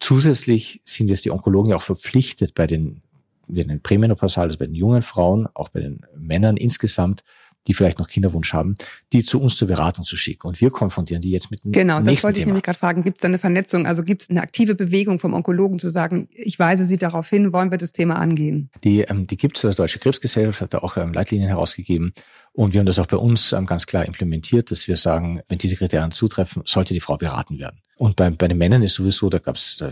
zusätzlich sind jetzt die Onkologen ja auch verpflichtet bei den, wir nennen Prämenopausal, also bei den jungen Frauen, auch bei den Männern insgesamt, die vielleicht noch Kinderwunsch haben, die zu uns zur Beratung zu schicken. Und wir konfrontieren die jetzt mit dem Genau, das wollte ich Thema. nämlich gerade fragen. Gibt es da eine Vernetzung? Also gibt es eine aktive Bewegung vom Onkologen zu sagen, ich weise Sie darauf hin, wollen wir das Thema angehen? Die, ähm, die gibt es, das Deutsche Krebsgesellschaft hat da auch ähm, Leitlinien herausgegeben. Und wir haben das auch bei uns ähm, ganz klar implementiert, dass wir sagen, wenn diese Kriterien zutreffen, sollte die Frau beraten werden. Und bei, bei den Männern ist sowieso, da gab es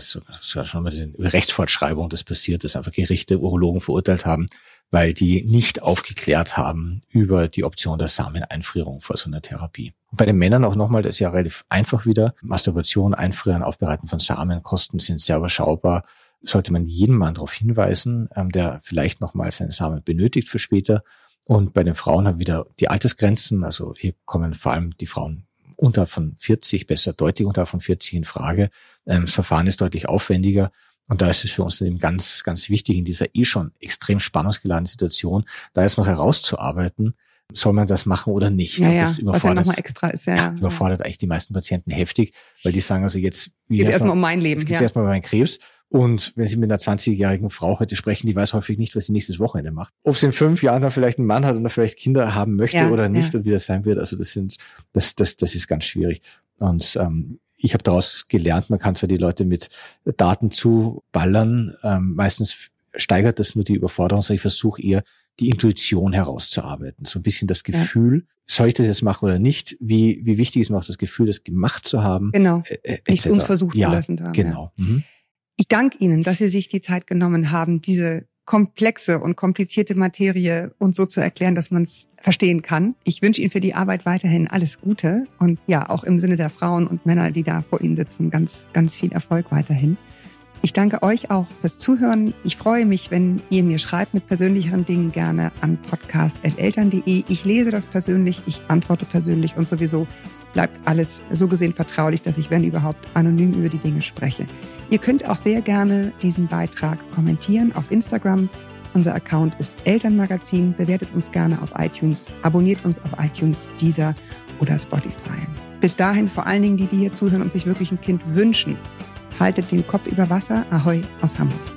schon mal die Rechtsfortschreibung, das passiert, dass einfach Gerichte Urologen verurteilt haben, weil die nicht aufgeklärt haben über die Option der Sameneinfrierung vor so einer Therapie. Und bei den Männern auch nochmal, das ist ja relativ einfach wieder. Masturbation, Einfrieren, Aufbereiten von Samenkosten sind sehr überschaubar. Sollte man jeden Mann darauf hinweisen, ähm, der vielleicht nochmal seinen Samen benötigt für später. Und bei den Frauen haben wieder die Altersgrenzen. Also hier kommen vor allem die Frauen unterhalb von 40, besser deutlich unterhalb von 40 in Frage. Ähm, das Verfahren ist deutlich aufwendiger. Und da ist es für uns dann eben ganz, ganz wichtig, in dieser eh schon extrem spannungsgeladenen Situation, da jetzt noch herauszuarbeiten, soll man das machen oder nicht. Ja, Und ja, das was ja überfordert, nochmal extra ist. Ja, ja, ja. überfordert eigentlich die meisten Patienten heftig, weil die sagen also jetzt, wie Jetzt erstmal um mein Leben. Jetzt geht's Ja. erstmal um meinen Krebs. Und wenn Sie mit einer 20-jährigen Frau heute sprechen, die weiß häufig nicht, was sie nächstes Wochenende macht. Ob sie in fünf Jahren dann vielleicht einen Mann hat oder vielleicht Kinder haben möchte Ja, oder nicht ja. und wie das sein wird. Also das sind, das, das, das ist ganz schwierig. Und ähm, ich habe daraus gelernt, man kann zwar die Leute mit Daten zuballern. Ähm, meistens steigert das nur die Überforderung, sondern ich versuche eher die Intuition herauszuarbeiten. So ein bisschen das Gefühl, soll ich das jetzt machen oder nicht? Wie, wie wichtig ist mir auch das Gefühl, das gemacht zu haben? Genau. äh, äh, Nicht unversucht ja, gelassen zu haben. Ja. Genau. Mhm. Ich danke Ihnen, dass Sie sich die Zeit genommen haben, diese komplexe und komplizierte Materie uns so zu erklären, dass man es verstehen kann. Ich wünsche Ihnen für die Arbeit weiterhin alles Gute und ja, auch im Sinne der Frauen und Männer, die da vor Ihnen sitzen, ganz, ganz viel Erfolg weiterhin. Ich danke euch auch fürs Zuhören. Ich freue mich, wenn ihr mir schreibt mit persönlicheren Dingen gerne an podcast.eltern.de. Ich lese das persönlich, ich antworte persönlich und sowieso bleibt alles so gesehen vertraulich, dass ich, wenn überhaupt, anonym über die Dinge spreche. Ihr könnt auch sehr gerne diesen Beitrag kommentieren auf Instagram. Unser Account ist Elternmagazin. Bewertet uns gerne auf iTunes, abonniert uns auf iTunes, Deezer oder Spotify. Bis dahin vor allen Dingen die, die hier zuhören und sich wirklich ein Kind wünschen. Haltet den Kopf über Wasser. Ahoi aus Hamburg.